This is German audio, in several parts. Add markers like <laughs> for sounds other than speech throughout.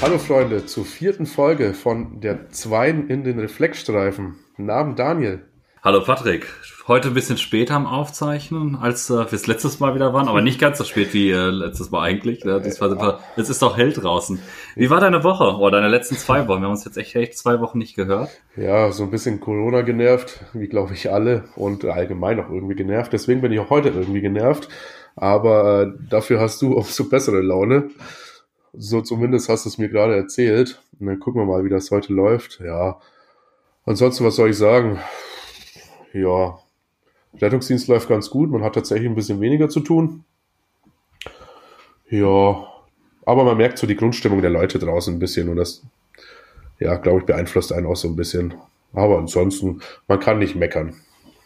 Hallo Freunde, zur vierten Folge von der Zweien in den Reflexstreifen. Namen Daniel. Hallo Patrick. Heute ein bisschen später am Aufzeichnen, als äh, wir das letztes Mal wieder waren, aber nicht ganz so spät wie äh, letztes Mal eigentlich. Ne? Diesmal jetzt ist doch hell draußen. Wie war deine Woche oder deine letzten zwei Wochen? Wir haben uns jetzt echt, echt zwei Wochen nicht gehört. Ja, so ein bisschen Corona genervt, wie glaube ich alle und allgemein auch irgendwie genervt. Deswegen bin ich auch heute irgendwie genervt. Aber äh, dafür hast du umso bessere Laune. So zumindest hast du es mir gerade erzählt. Und dann gucken wir mal, wie das heute läuft. Ja. Ansonsten, was soll ich sagen? Ja. Rettungsdienst läuft ganz gut. Man hat tatsächlich ein bisschen weniger zu tun. Ja. Aber man merkt so die Grundstimmung der Leute draußen ein bisschen und das, ja, glaube ich, beeinflusst einen auch so ein bisschen. Aber ansonsten, man kann nicht meckern.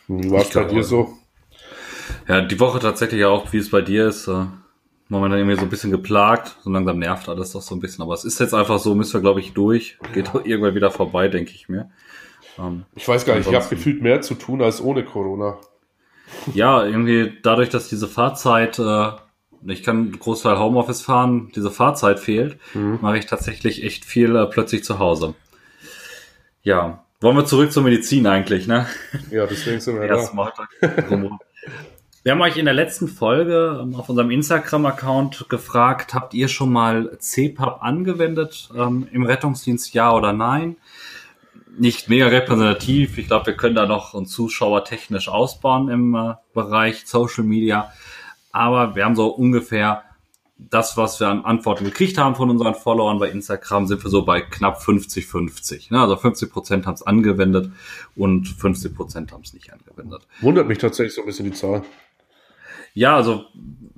Wie war es bei dir so? Ja, die Woche tatsächlich auch, wie es bei dir ist. Äh momentan irgendwie so ein bisschen geplagt. So langsam nervt alles doch so ein bisschen. Aber es ist jetzt einfach so, müssen wir, glaube ich, durch. Geht ja. <laughs> irgendwann wieder vorbei, denke ich mir. Ähm, ich weiß gar nicht, ich habe gefühlt mehr zu tun als ohne Corona. Ja, irgendwie dadurch, dass diese Fahrzeit, äh, ich kann einen Großteil Homeoffice fahren, diese Fahrzeit fehlt, mhm. mache ich tatsächlich echt viel äh, plötzlich zu Hause. Ja, wollen wir zurück zur Medizin eigentlich, ne? Ja, deswegen sind wir <laughs> da. <laughs> Wir haben euch in der letzten Folge ähm, auf unserem Instagram-Account gefragt, habt ihr schon mal CPAP angewendet ähm, im Rettungsdienst, ja oder nein? Nicht mega repräsentativ. Ich glaube, wir können da noch einen Zuschauer technisch ausbauen im äh, Bereich Social Media. Aber wir haben so ungefähr das, was wir an Antworten gekriegt haben von unseren Followern bei Instagram, sind wir so bei knapp 50-50. Ne? Also 50 Prozent haben es angewendet und 50 Prozent haben es nicht angewendet. Wundert mich tatsächlich so ein bisschen die Zahl. Ja, also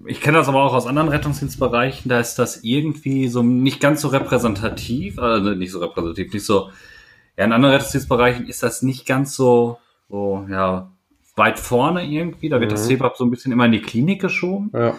ich kenne das aber auch aus anderen Rettungsdienstbereichen, da ist das irgendwie so nicht ganz so repräsentativ, also nicht so repräsentativ, nicht so, ja, in anderen Rettungsdienstbereichen ist das nicht ganz so, so, ja, weit vorne irgendwie, da wird mhm. das CPAP so ein bisschen immer in die Klinik geschoben. Ja.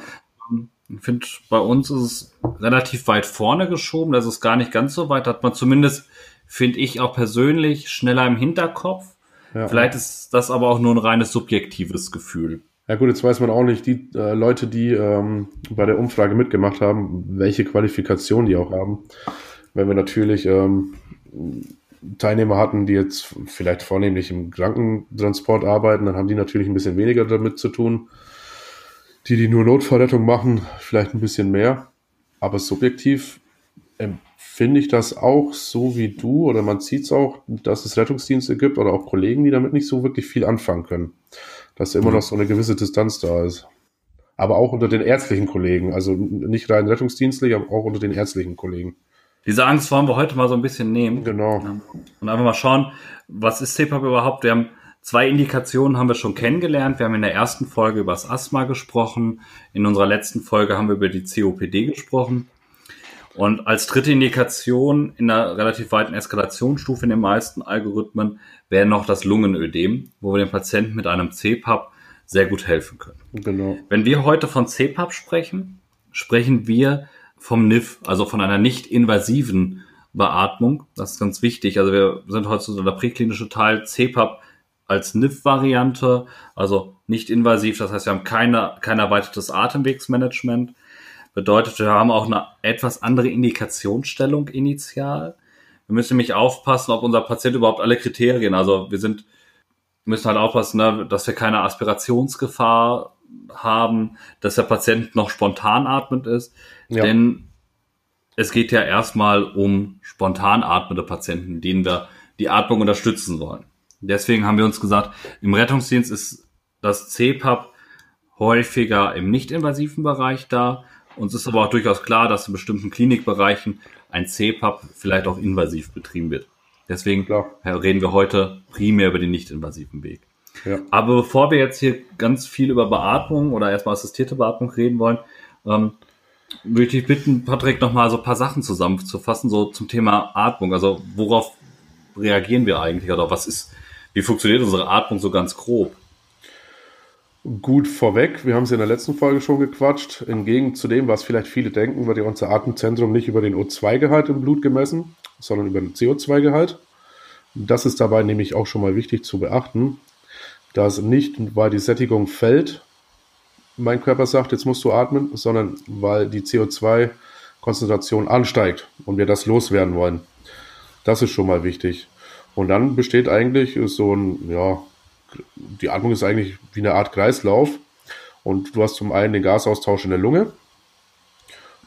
Ich finde, bei uns ist es relativ weit vorne geschoben, das ist gar nicht ganz so weit, hat man zumindest, finde ich auch persönlich, schneller im Hinterkopf. Ja. Vielleicht ist das aber auch nur ein reines subjektives Gefühl. Ja gut, jetzt weiß man auch nicht, die äh, Leute, die ähm, bei der Umfrage mitgemacht haben, welche Qualifikation die auch haben. Wenn wir natürlich ähm, Teilnehmer hatten, die jetzt vielleicht vornehmlich im Krankentransport arbeiten, dann haben die natürlich ein bisschen weniger damit zu tun. Die, die nur Notfallrettung machen, vielleicht ein bisschen mehr. Aber subjektiv empfinde ich das auch so wie du, oder man sieht es auch, dass es Rettungsdienste gibt oder auch Kollegen, die damit nicht so wirklich viel anfangen können dass immer noch so eine gewisse Distanz da ist. Aber auch unter den ärztlichen Kollegen, also nicht rein rettungsdienstlich, aber auch unter den ärztlichen Kollegen. Diese Angst wollen wir heute mal so ein bisschen nehmen. Genau. Und einfach mal schauen, was ist CPAP überhaupt? Wir haben zwei Indikationen haben wir schon kennengelernt. Wir haben in der ersten Folge über das Asthma gesprochen. In unserer letzten Folge haben wir über die COPD gesprochen. Und als dritte Indikation in einer relativ weiten Eskalationsstufe in den meisten Algorithmen wäre noch das Lungenödem, wo wir dem Patienten mit einem CPAP sehr gut helfen können. Genau. Wenn wir heute von CPAP sprechen, sprechen wir vom NIF, also von einer nicht invasiven Beatmung. Das ist ganz wichtig. Also wir sind heute so der präklinische Teil CPAP als NIF-Variante, also nicht invasiv. Das heißt, wir haben keine, kein erweitertes Atemwegsmanagement. Bedeutet, wir haben auch eine etwas andere Indikationsstellung initial. Wir müssen nämlich aufpassen, ob unser Patient überhaupt alle Kriterien, also wir sind, müssen halt aufpassen, ne, dass wir keine Aspirationsgefahr haben, dass der Patient noch spontan atmend ist. Ja. Denn es geht ja erstmal um spontan atmende Patienten, denen wir die Atmung unterstützen wollen. Deswegen haben wir uns gesagt, im Rettungsdienst ist das CPAP häufiger im nicht-invasiven Bereich da uns ist aber auch durchaus klar, dass in bestimmten Klinikbereichen ein CPAP vielleicht auch invasiv betrieben wird. Deswegen klar. reden wir heute primär über den nicht-invasiven Weg. Ja. Aber bevor wir jetzt hier ganz viel über Beatmung oder erstmal assistierte Beatmung reden wollen, ähm, würde ich dich bitten, Patrick, nochmal so ein paar Sachen zusammenzufassen, so zum Thema Atmung. Also worauf reagieren wir eigentlich oder was ist, wie funktioniert unsere Atmung so ganz grob? Gut vorweg. Wir haben es in der letzten Folge schon gequatscht. Entgegen zu dem, was vielleicht viele denken, wird ja unser Atemzentrum nicht über den O2-Gehalt im Blut gemessen, sondern über den CO2-Gehalt. Das ist dabei nämlich auch schon mal wichtig zu beachten, dass nicht, weil die Sättigung fällt, mein Körper sagt, jetzt musst du atmen, sondern weil die CO2 Konzentration ansteigt und wir das loswerden wollen. Das ist schon mal wichtig. Und dann besteht eigentlich so ein, ja, die Atmung ist eigentlich wie eine Art Kreislauf. Und du hast zum einen den Gasaustausch in der Lunge,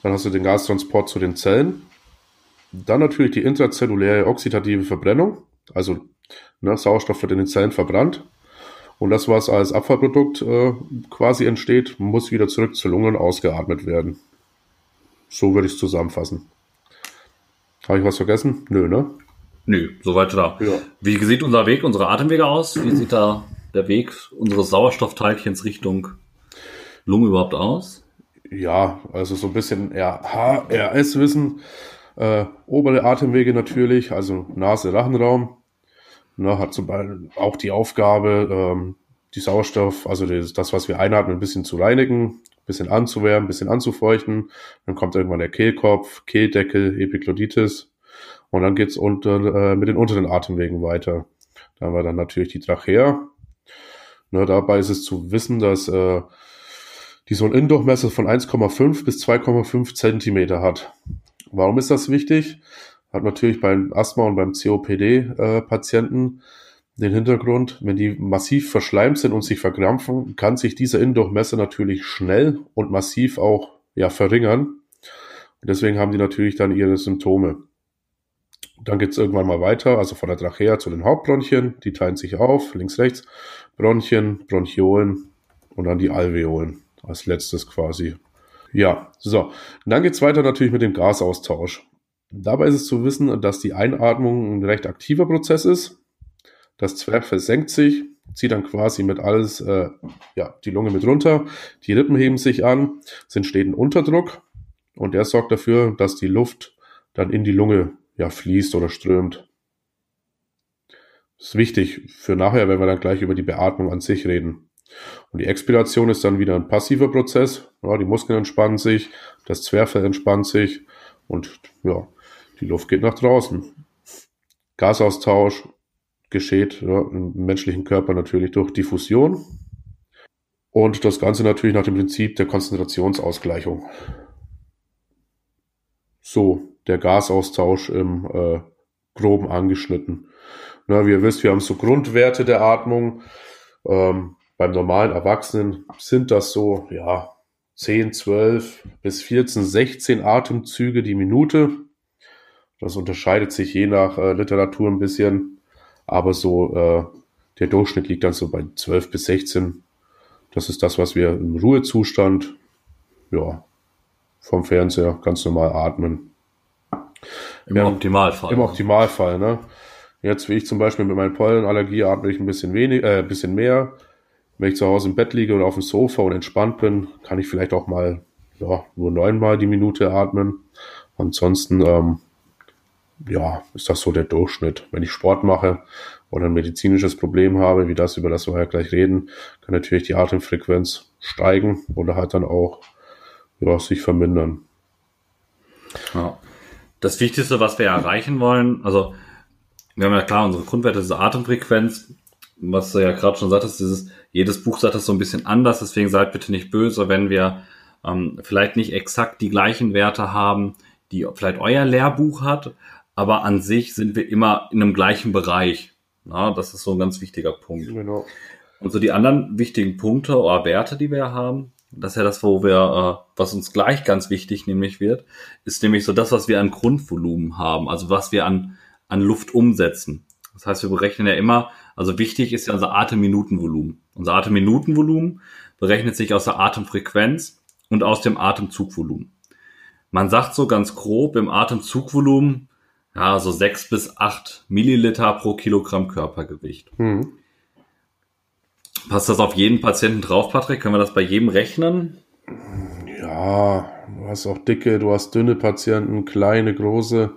dann hast du den Gastransport zu den Zellen, dann natürlich die intrazelluläre oxidative Verbrennung, also ne, Sauerstoff wird in den Zellen verbrannt. Und das, was als Abfallprodukt äh, quasi entsteht, muss wieder zurück zur Lunge und ausgeatmet werden. So würde ich es zusammenfassen. Habe ich was vergessen? Nö, ne? Nö, soweit da. Ja. Wie sieht unser Weg, unsere Atemwege aus? Wie sieht da der Weg unseres Sauerstoffteilchens Richtung Lunge überhaupt aus? Ja, also so ein bisschen HRS-Wissen. Äh, obere Atemwege natürlich, also Nase-Rachenraum. Ne, hat zum Beispiel auch die Aufgabe, ähm, die Sauerstoff, also das, das, was wir einatmen, ein bisschen zu reinigen, ein bisschen anzuwärmen, ein bisschen anzufeuchten. Dann kommt irgendwann der Kehlkopf, Kehldeckel, Epiglottitis. Und dann geht's unter, äh, mit den unteren Atemwegen weiter. Da haben wir dann natürlich die Trachea. Ne, dabei ist es zu wissen, dass äh, die so einen Innendurchmesser von 1,5 bis 2,5 Zentimeter hat. Warum ist das wichtig? Hat natürlich beim Asthma und beim COPD-Patienten äh, den Hintergrund, wenn die massiv verschleimt sind und sich verkrampfen, kann sich dieser Innendurchmesser natürlich schnell und massiv auch ja, verringern. Und deswegen haben die natürlich dann ihre Symptome. Dann geht's irgendwann mal weiter, also von der Trachea zu den Hauptbronchien. Die teilen sich auf, links, rechts. Bronchien, Bronchiolen und dann die Alveolen als letztes quasi. Ja, so. Und dann geht's weiter natürlich mit dem Gasaustausch. Dabei ist es zu wissen, dass die Einatmung ein recht aktiver Prozess ist. Das Zwerchfell senkt sich, zieht dann quasi mit alles, äh, ja, die Lunge mit runter. Die Rippen heben sich an, es entsteht ein Unterdruck und der sorgt dafür, dass die Luft dann in die Lunge ja, fließt oder strömt. Das ist wichtig für nachher, wenn wir dann gleich über die Beatmung an sich reden. Und die Expiration ist dann wieder ein passiver Prozess. Ja, die Muskeln entspannen sich, das Zwerchfell entspannt sich und ja, die Luft geht nach draußen. Gasaustausch geschieht ja, im menschlichen Körper natürlich durch Diffusion. Und das Ganze natürlich nach dem Prinzip der Konzentrationsausgleichung. So, der Gasaustausch im äh, groben angeschnitten. Na, wie ihr wisst, wir haben so Grundwerte der Atmung. Ähm, beim normalen Erwachsenen sind das so, ja, 10, 12 bis 14, 16 Atemzüge die Minute. Das unterscheidet sich je nach äh, Literatur ein bisschen, aber so äh, der Durchschnitt liegt dann so bei 12 bis 16. Das ist das, was wir im Ruhezustand, ja, vom Fernseher ganz normal atmen. Im ja, Optimalfall. Im Optimalfall, ne? Jetzt, wie ich zum Beispiel mit meiner Pollenallergie, atme ich ein bisschen wenig, äh, ein bisschen mehr. Wenn ich zu Hause im Bett liege oder auf dem Sofa und entspannt bin, kann ich vielleicht auch mal ja, nur neunmal die Minute atmen. Ansonsten ähm, ja, ist das so der Durchschnitt. Wenn ich Sport mache oder ein medizinisches Problem habe, wie das, über das wir ja gleich reden, kann natürlich die Atemfrequenz steigen oder halt dann auch ja, sich vermindern. Ja. Das Wichtigste, was wir erreichen wollen, also wir haben ja klar unsere Grundwerte, diese Atemfrequenz, was du ja gerade schon sagtest, dieses, jedes Buch sagt das so ein bisschen anders, deswegen seid bitte nicht böse, wenn wir ähm, vielleicht nicht exakt die gleichen Werte haben, die vielleicht euer Lehrbuch hat, aber an sich sind wir immer in einem gleichen Bereich. Na, das ist so ein ganz wichtiger Punkt. Genau. Und so die anderen wichtigen Punkte oder Werte, die wir haben, das ist ja das, wo wir, äh, was uns gleich ganz wichtig nämlich wird, ist nämlich so das, was wir an Grundvolumen haben, also was wir an, an Luft umsetzen. Das heißt, wir berechnen ja immer, also wichtig ist ja unser Atemminutenvolumen. Unser Atemminutenvolumen berechnet sich aus der Atemfrequenz und aus dem Atemzugvolumen. Man sagt so ganz grob im Atemzugvolumen ja, so sechs bis acht Milliliter pro Kilogramm Körpergewicht. Mhm. Passt das auf jeden Patienten drauf, Patrick? Können wir das bei jedem rechnen? Ja, du hast auch dicke, du hast dünne Patienten, kleine, große,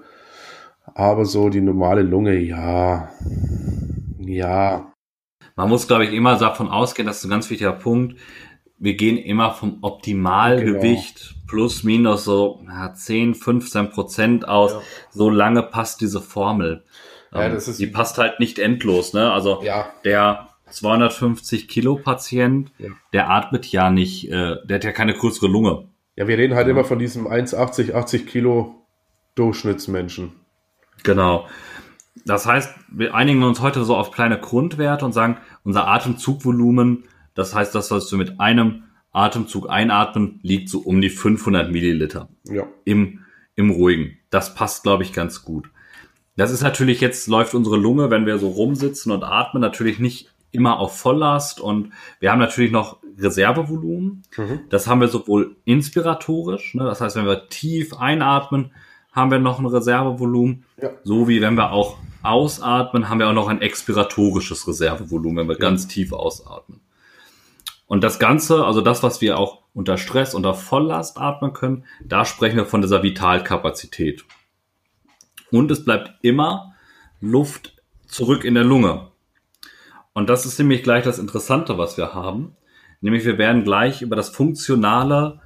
aber so die normale Lunge, ja. Ja. Man muss, glaube ich, immer davon ausgehen, das ist ein ganz wichtiger Punkt. Wir gehen immer vom Optimalgewicht genau plus minus so ja, 10, 15 Prozent aus. Ja. So lange passt diese Formel. Ja, ähm, die passt halt nicht endlos. Ne? Also ja. der 250 Kilo Patient, ja. der atmet ja nicht, äh, der hat ja keine größere Lunge. Ja, wir reden halt ja. immer von diesem 1,80, 80 Kilo Durchschnittsmenschen. Genau. Das heißt, wir einigen uns heute so auf kleine Grundwerte und sagen, unser Atemzugvolumen, das heißt, das, was wir mit einem Atemzug einatmen, liegt so um die 500 Milliliter ja. im, im Ruhigen. Das passt, glaube ich, ganz gut. Das ist natürlich jetzt, läuft unsere Lunge, wenn wir so rumsitzen und atmen, natürlich nicht immer auf Volllast und wir haben natürlich noch Reservevolumen. Mhm. Das haben wir sowohl inspiratorisch, ne, das heißt, wenn wir tief einatmen, haben wir noch ein Reservevolumen, ja. so wie wenn wir auch ausatmen, haben wir auch noch ein expiratorisches Reservevolumen, wenn wir ja. ganz tief ausatmen. Und das Ganze, also das, was wir auch unter Stress, unter Volllast atmen können, da sprechen wir von dieser Vitalkapazität. Und es bleibt immer Luft zurück in der Lunge. Und das ist nämlich gleich das Interessante, was wir haben. Nämlich wir werden gleich über das funktionale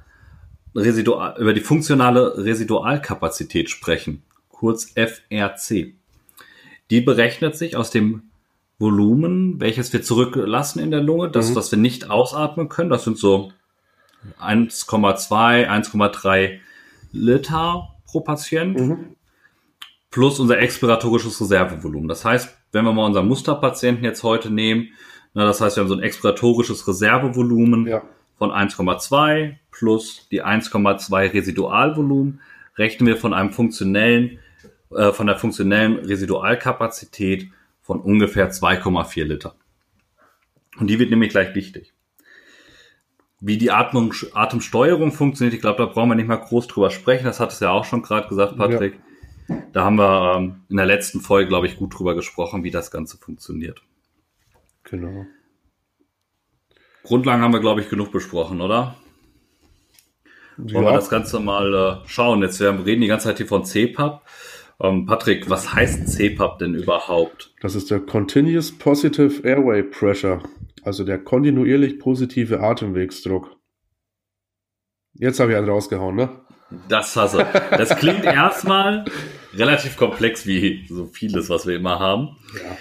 Residual, über die funktionale Residualkapazität sprechen. Kurz FRC. Die berechnet sich aus dem Volumen, welches wir zurücklassen in der Lunge, das, mhm. was wir nicht ausatmen können. Das sind so 1,2, 1,3 Liter pro Patient. Mhm. Plus unser expiratorisches Reservevolumen. Das heißt, wenn wir mal unseren Musterpatienten jetzt heute nehmen, na, das heißt, wir haben so ein expiratorisches Reservevolumen ja. von 1,2 plus die 1,2 Residualvolumen, rechnen wir von einem funktionellen, äh, von der funktionellen Residualkapazität von ungefähr 2,4 Liter. Und die wird nämlich gleich wichtig. Wie die Atmung, Atemsteuerung funktioniert, ich glaube, da brauchen wir nicht mal groß drüber sprechen. Das hat es ja auch schon gerade gesagt, Patrick. Ja. Da haben wir ähm, in der letzten Folge, glaube ich, gut drüber gesprochen, wie das Ganze funktioniert. Genau. Grundlagen haben wir, glaube ich, genug besprochen, oder? Wollen ja. wir das Ganze mal äh, schauen? Jetzt wir reden die ganze Zeit hier von CPAP. Ähm, Patrick, was heißt CPAP denn überhaupt? Das ist der Continuous Positive Airway Pressure, also der kontinuierlich positive Atemwegsdruck. Jetzt habe ich einen rausgehauen, ne? Das hasse. Das klingt <laughs> erstmal relativ komplex wie so vieles, was wir immer haben. Ja.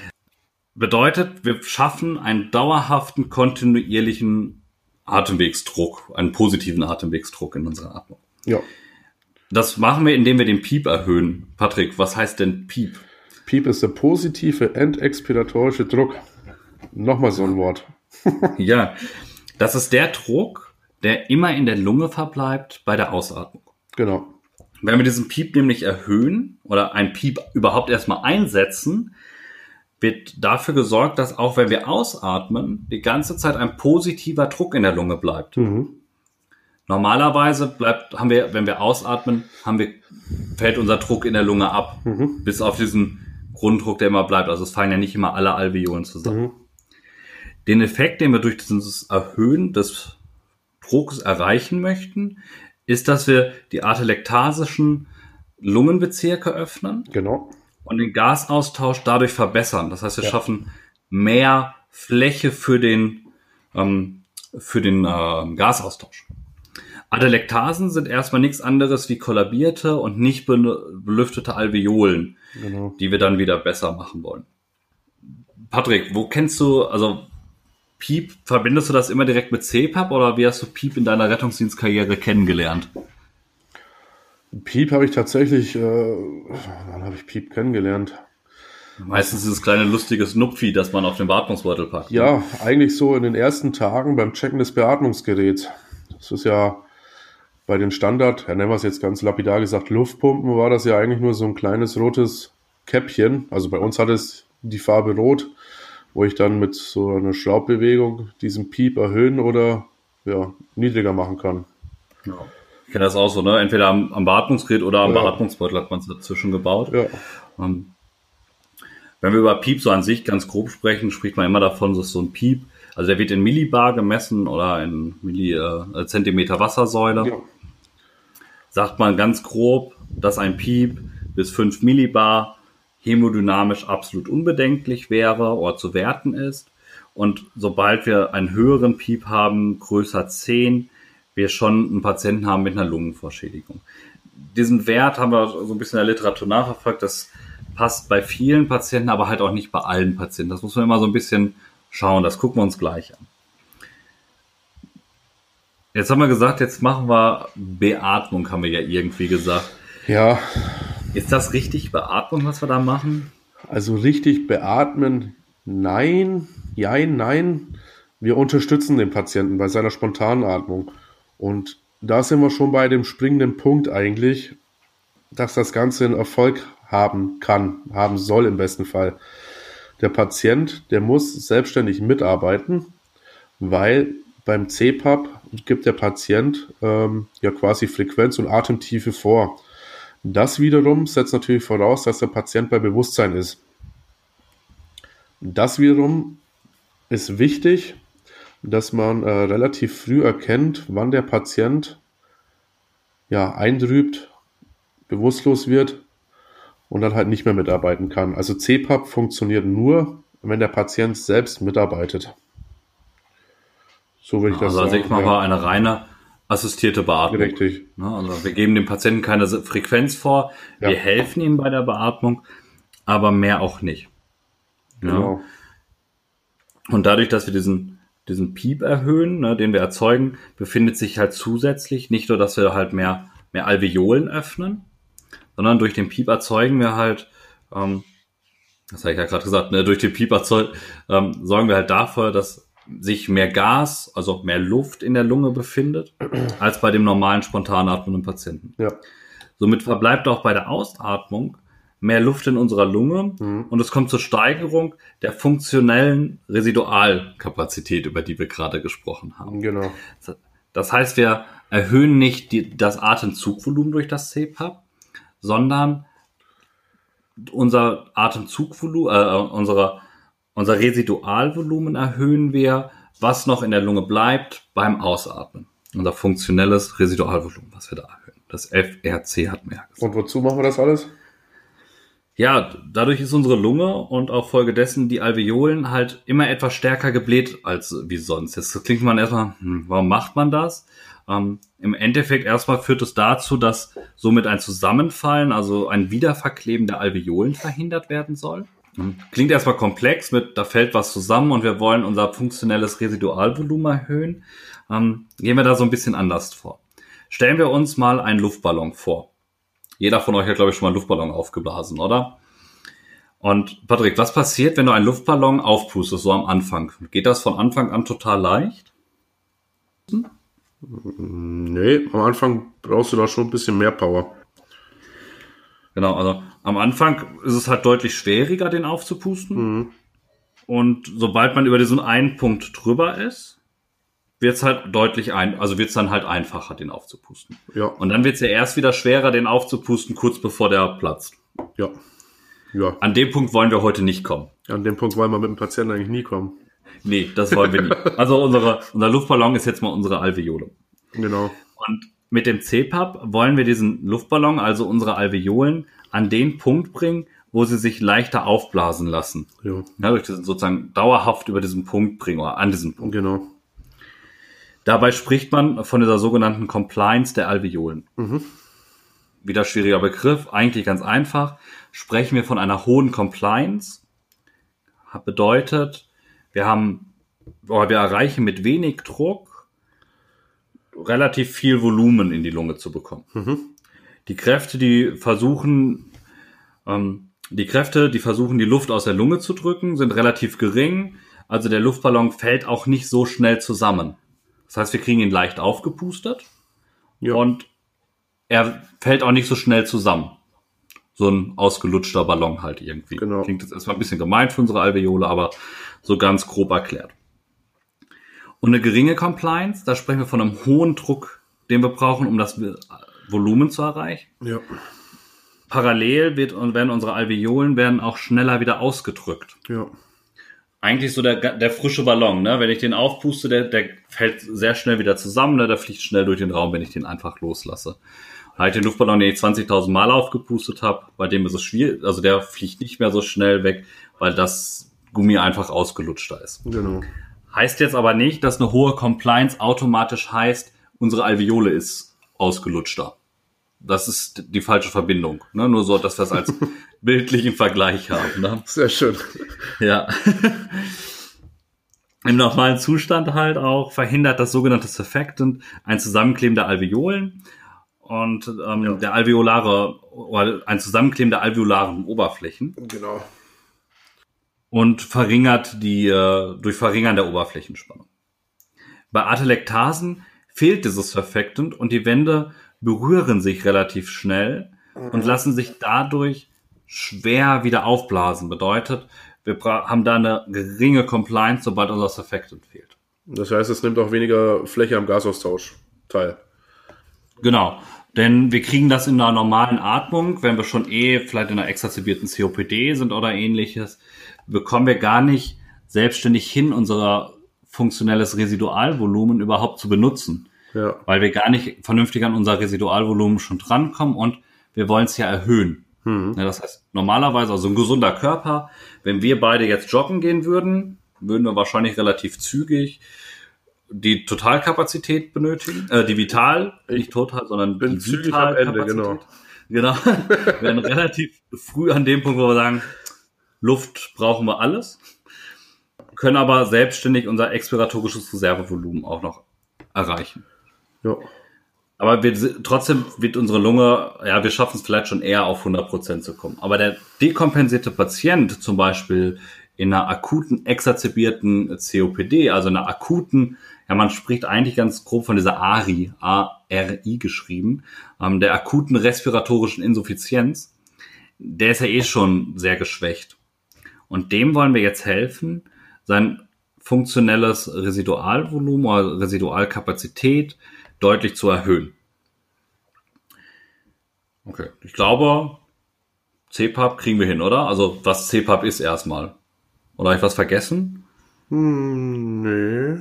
Bedeutet, wir schaffen einen dauerhaften, kontinuierlichen Atemwegsdruck, einen positiven Atemwegsdruck in unserer Atmung. Ja. Das machen wir, indem wir den Piep erhöhen. Patrick, was heißt denn Piep? Piep ist der positive endexpiratorische Druck. Nochmal so ein Wort. <laughs> ja, das ist der Druck, der immer in der Lunge verbleibt bei der Ausatmung. Genau. Wenn wir diesen Piep nämlich erhöhen oder ein Piep überhaupt erstmal einsetzen, wird dafür gesorgt, dass auch wenn wir ausatmen, die ganze Zeit ein positiver Druck in der Lunge bleibt. Mhm. Normalerweise bleibt, haben wir, wenn wir ausatmen, haben wir, fällt unser Druck in der Lunge ab, mhm. bis auf diesen Grunddruck, der immer bleibt. Also es fallen ja nicht immer alle Alveolen zusammen. Mhm. Den Effekt, den wir durch dieses Erhöhen des Drucks erreichen möchten, ist, dass wir die atelektasischen Lungenbezirke öffnen. Genau. Und den Gasaustausch dadurch verbessern. Das heißt, wir ja. schaffen mehr Fläche für den, ähm, für den äh, Gasaustausch. Adelektasen sind erstmal nichts anderes wie kollabierte und nicht belüftete Alveolen, genau. die wir dann wieder besser machen wollen. Patrick, wo kennst du, also Piep, verbindest du das immer direkt mit CPAP oder wie hast du Piep in deiner Rettungsdienstkarriere kennengelernt? Piep habe ich tatsächlich, äh, wann habe ich Piep kennengelernt? Meistens dieses kleine lustige Snupfi, das man auf den Beatmungsbeutel packt. Ja, ne? eigentlich so in den ersten Tagen beim Checken des Beatmungsgeräts. Das ist ja bei den Standard, ja, nennen wir es jetzt ganz lapidar gesagt, Luftpumpen, war das ja eigentlich nur so ein kleines rotes Käppchen. Also bei uns hat es die Farbe rot wo ich dann mit so einer Schraubbewegung diesen Piep erhöhen oder ja, niedriger machen kann. Ja. Ich kenne das auch so, ne? Entweder am, am Beatmungsgerät oder am ja. Beatmungsbeutel hat man es dazwischen gebaut. Ja. Um, ähm, wenn wir über Piep so an sich ganz grob sprechen, spricht man immer davon, dass so ein Piep, also der wird in Millibar gemessen oder in Milli, äh, Zentimeter Wassersäule. Ja. Sagt man ganz grob, dass ein Piep bis 5 Millibar hemodynamisch absolut unbedenklich wäre oder zu werten ist. Und sobald wir einen höheren Piep haben, größer 10, wir schon einen Patienten haben mit einer Lungenvorschädigung. Diesen Wert haben wir so ein bisschen in der Literatur nachverfolgt. Das passt bei vielen Patienten, aber halt auch nicht bei allen Patienten. Das muss man immer so ein bisschen schauen. Das gucken wir uns gleich an. Jetzt haben wir gesagt, jetzt machen wir Beatmung, haben wir ja irgendwie gesagt. Ja. Ist das richtig Beatmung, was wir da machen? Also richtig beatmen, nein, jein, nein. Wir unterstützen den Patienten bei seiner spontanen Atmung. Und da sind wir schon bei dem springenden Punkt eigentlich, dass das Ganze einen Erfolg haben kann, haben soll im besten Fall. Der Patient, der muss selbstständig mitarbeiten, weil beim CPAP gibt der Patient ähm, ja quasi Frequenz und Atemtiefe vor. Das wiederum setzt natürlich voraus, dass der Patient bei Bewusstsein ist. Das wiederum ist wichtig, dass man äh, relativ früh erkennt, wann der Patient ja eintrübt, bewusstlos wird und dann halt nicht mehr mitarbeiten kann. Also CPAP funktioniert nur, wenn der Patient selbst mitarbeitet. So würde ich das also sagen. Also ich mache ja. eine reine assistierte Beatmung. Richtig. Also wir geben dem Patienten keine Frequenz vor, ja. wir helfen ihm bei der Beatmung, aber mehr auch nicht. Genau. Und dadurch, dass wir diesen, diesen Piep erhöhen, ne, den wir erzeugen, befindet sich halt zusätzlich nicht nur, dass wir halt mehr, mehr Alveolen öffnen, sondern durch den Piep erzeugen wir halt, ähm, das habe ich ja gerade gesagt, ne, durch den Piep erzeugen, ähm, sorgen wir halt dafür, dass sich mehr Gas, also mehr Luft in der Lunge befindet, <clears throat> als bei dem normalen spontan atmenden Patienten. Ja. Somit verbleibt auch bei der Ausatmung mehr Luft in unserer Lunge mhm. und es kommt zur Steigerung der funktionellen Residualkapazität, über die wir gerade gesprochen haben. Genau. Das heißt, wir erhöhen nicht die, das Atemzugvolumen durch das CPAP, sondern unser Atemzugvolumen, äh, unsere unser Residualvolumen erhöhen wir, was noch in der Lunge bleibt beim Ausatmen. Unser funktionelles Residualvolumen, was wir da erhöhen. Das FRC hat mehr gesagt. Und wozu machen wir das alles? Ja, dadurch ist unsere Lunge und auch folgedessen die Alveolen halt immer etwas stärker gebläht als wie sonst. Jetzt klingt man erstmal, hm, warum macht man das? Ähm, Im Endeffekt erstmal führt es dazu, dass somit ein Zusammenfallen, also ein Wiederverkleben der Alveolen verhindert werden soll. Klingt erstmal komplex, mit da fällt was zusammen und wir wollen unser funktionelles Residualvolumen erhöhen. Ähm, gehen wir da so ein bisschen anders vor. Stellen wir uns mal einen Luftballon vor. Jeder von euch hat, glaube ich, schon mal einen Luftballon aufgeblasen, oder? Und Patrick, was passiert, wenn du einen Luftballon aufpustest, so am Anfang? Geht das von Anfang an total leicht? Nee, am Anfang brauchst du da schon ein bisschen mehr Power. Genau, also am Anfang ist es halt deutlich schwieriger, den aufzupusten. Mhm. Und sobald man über diesen einen Punkt drüber ist, wird es halt deutlich ein, also wird es dann halt einfacher, den aufzupusten. Ja. Und dann wird es ja erst wieder schwerer, den aufzupusten, kurz bevor der platzt. Ja. Ja. An dem Punkt wollen wir heute nicht kommen. An dem Punkt wollen wir mit dem Patienten eigentlich nie kommen. Nee, das wollen wir nie. <laughs> Also unsere, unser Luftballon ist jetzt mal unsere Alveole. Genau. Und mit dem CPAP wollen wir diesen Luftballon, also unsere Alveolen, an den Punkt bringen, wo sie sich leichter aufblasen lassen. Ja. ja durch diesen sozusagen dauerhaft über diesen Punkt bringen oder an diesen Punkt. Genau. Dabei spricht man von dieser sogenannten Compliance der Alveolen. Mhm. Wieder schwieriger Begriff, eigentlich ganz einfach. Sprechen wir von einer hohen Compliance. Bedeutet, wir haben, oder wir erreichen mit wenig Druck relativ viel Volumen in die Lunge zu bekommen. Mhm. Die Kräfte, die versuchen, ähm, die Kräfte, die versuchen, die Luft aus der Lunge zu drücken, sind relativ gering. Also der Luftballon fällt auch nicht so schnell zusammen. Das heißt, wir kriegen ihn leicht aufgepustet ja. und er fällt auch nicht so schnell zusammen. So ein ausgelutschter Ballon halt irgendwie. Genau. Klingt jetzt erstmal ein bisschen gemein für unsere Alveole, aber so ganz grob erklärt. Und eine geringe Compliance, da sprechen wir von einem hohen Druck, den wir brauchen, um das Volumen zu erreichen. Ja. Parallel wird, werden unsere Alveolen werden auch schneller wieder ausgedrückt. Ja. Eigentlich so der, der frische Ballon, ne? Wenn ich den aufpuste, der, der fällt sehr schnell wieder zusammen, ne? Der fliegt schnell durch den Raum, wenn ich den einfach loslasse. Halt den Luftballon, den ich 20.000 Mal aufgepustet habe, bei dem ist es schwierig, also der fliegt nicht mehr so schnell weg, weil das Gummi einfach ausgelutschter ist. Genau. Heißt jetzt aber nicht, dass eine hohe Compliance automatisch heißt, unsere Alveole ist ausgelutschter. Das ist die falsche Verbindung. Ne? Nur so, dass wir es als <laughs> bildlichen Vergleich haben. Ne? Sehr schön. Ja. im normalen Zustand halt auch verhindert das sogenannte Surfactant ein Zusammenkleben der Alveolen und ähm, ja. der alveolare oder ein Zusammenkleben der alveolaren Oberflächen. Genau. Und verringert die äh, durch Verringern der Oberflächenspannung. Bei Atelektasen fehlt dieses Surfactant und die Wände berühren sich relativ schnell mhm. und lassen sich dadurch schwer wieder aufblasen. Bedeutet, wir haben da eine geringe Compliance, sobald unser Surfactant fehlt. Das heißt, es nimmt auch weniger Fläche am Gasaustausch teil. Genau. Denn wir kriegen das in einer normalen Atmung, wenn wir schon eh vielleicht in einer exacerbierten COPD sind oder ähnliches, bekommen wir gar nicht selbstständig hin, unser funktionelles Residualvolumen überhaupt zu benutzen. Ja. Weil wir gar nicht vernünftig an unser Residualvolumen schon drankommen und wir wollen es ja erhöhen. Mhm. Ja, das heißt, normalerweise, also ein gesunder Körper, wenn wir beide jetzt joggen gehen würden, würden wir wahrscheinlich relativ zügig die Totalkapazität benötigen, äh, die Vital, ich nicht total, sondern bin die Vitalkapazität. Genau. Genau. <laughs> wir werden relativ früh an dem Punkt, wo wir sagen, Luft brauchen wir alles, können aber selbstständig unser expiratorisches Reservevolumen auch noch erreichen. Ja. Aber wir, trotzdem wird unsere Lunge, ja, wir schaffen es vielleicht schon eher auf 100 Prozent zu kommen. Aber der dekompensierte Patient zum Beispiel in einer akuten exazerbierten COPD, also einer akuten, ja, man spricht eigentlich ganz grob von dieser ARI, A-R-I geschrieben, ähm, der akuten respiratorischen Insuffizienz, der ist ja eh schon sehr geschwächt. Und dem wollen wir jetzt helfen, sein funktionelles Residualvolumen oder Residualkapazität deutlich zu erhöhen. Okay, ich glaube, CPAP kriegen wir hin, oder? Also was CPAP ist erstmal. Oder habe ich was vergessen? Hm, nee.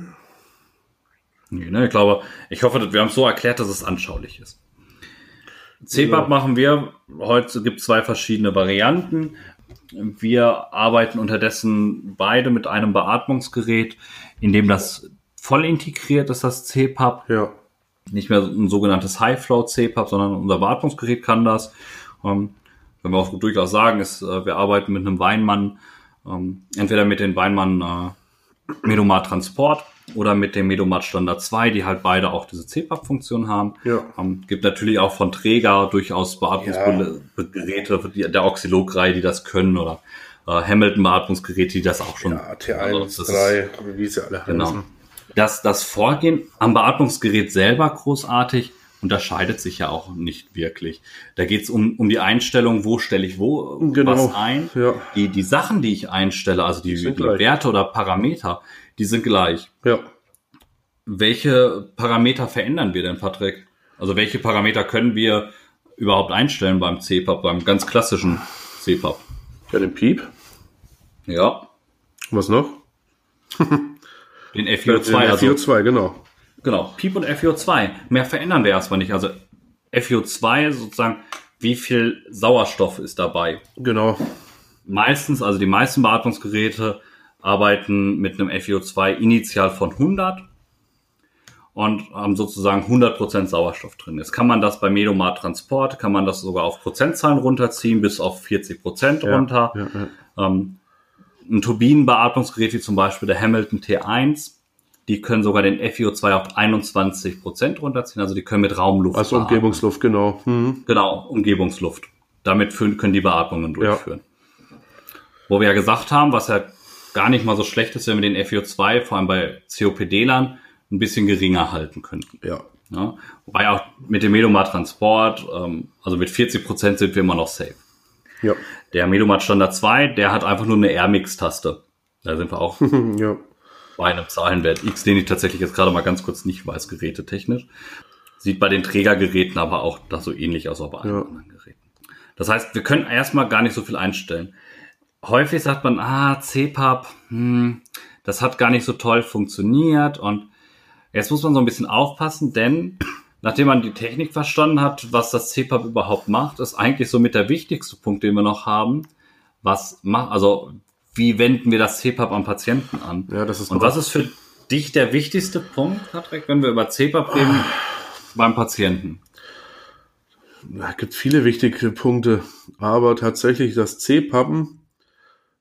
Nee, ne? Ich glaube, ich hoffe, wir haben es so erklärt, dass es anschaulich ist. CPAP ja. machen wir, heute gibt es zwei verschiedene Varianten. Wir arbeiten unterdessen beide mit einem Beatmungsgerät, in dem das voll integriert ist, das CPAP. Ja. Nicht mehr ein sogenanntes High-Flow CPAP, sondern unser Beatmungsgerät kann das. Ähm, wenn wir auch durchaus sagen, ist, äh, wir arbeiten mit einem Weinmann ähm, entweder mit den Weinmann äh, Medomat Transport oder mit dem Medomat Standard 2, die halt beide auch diese CPAP-Funktion haben. Ja. Ähm, gibt natürlich auch von Träger durchaus Beatmungsgeräte, ja. der Oxylog-Reihe, die das können oder äh, Hamilton-Beatmungsgeräte, die das auch schon. Ja, T1, also 3, wie sie alle genau. heißen. Das, das Vorgehen am Beatmungsgerät selber großartig unterscheidet sich ja auch nicht wirklich. Da geht es um, um die Einstellung, wo stelle ich wo genau. was ein. Ja. Die, die Sachen, die ich einstelle, also die, die Werte oder Parameter, die sind gleich. Ja. Welche Parameter verändern wir denn, Patrick? Also welche Parameter können wir überhaupt einstellen beim CPAP, beim ganz klassischen CPAP? Ja, den Piep. Ja. Was noch? den <laughs> FiO2. Den FiO2, also, genau. Genau, PIP und FiO2. Mehr verändern wir erstmal nicht. Also FiO2 sozusagen, wie viel Sauerstoff ist dabei? Genau. Meistens, also die meisten Beatmungsgeräte arbeiten mit einem FiO2 initial von 100 und haben sozusagen 100% Sauerstoff drin. Jetzt kann man das bei Medomat Transport, kann man das sogar auf Prozentzahlen runterziehen, bis auf 40% ja, runter. Ja, ja. Ähm, ein Turbinenbeatmungsgerät wie zum Beispiel der Hamilton T1 die können sogar den FiO2 auf 21 Prozent runterziehen. Also die können mit Raumluft. Also beatmen. Umgebungsluft, genau. Mhm. Genau, Umgebungsluft. Damit können die Beatmungen durchführen. Wo wir ja gesagt haben, was ja gar nicht mal so schlecht ist, wenn wir den FiO2 vor allem bei COPD-Lern ein bisschen geringer halten könnten. Ja. ja. Wobei auch mit dem Medomat Transport, ähm, also mit 40 Prozent sind wir immer noch safe. Ja. Der Medomat Standard 2, der hat einfach nur eine Airmix-Taste. Da sind wir auch <laughs> ja bei einem Zahlenwert X, den ich tatsächlich jetzt gerade mal ganz kurz nicht weiß, gerätetechnisch. Sieht bei den Trägergeräten aber auch da so ähnlich aus, auch bei ja. anderen Geräten. Das heißt, wir können erstmal gar nicht so viel einstellen. Häufig sagt man, ah, CPAP, hm, das hat gar nicht so toll funktioniert und jetzt muss man so ein bisschen aufpassen, denn nachdem man die Technik verstanden hat, was das CPAP überhaupt macht, ist eigentlich so mit der wichtigste Punkt, den wir noch haben. Was macht, also wie wenden wir das CPAP am Patienten an? Ja, das ist Und was ist für dich der wichtigste Punkt, Patrick, wenn wir über CPAP reden beim Patienten? Es gibt viele wichtige Punkte, aber tatsächlich das CPAPen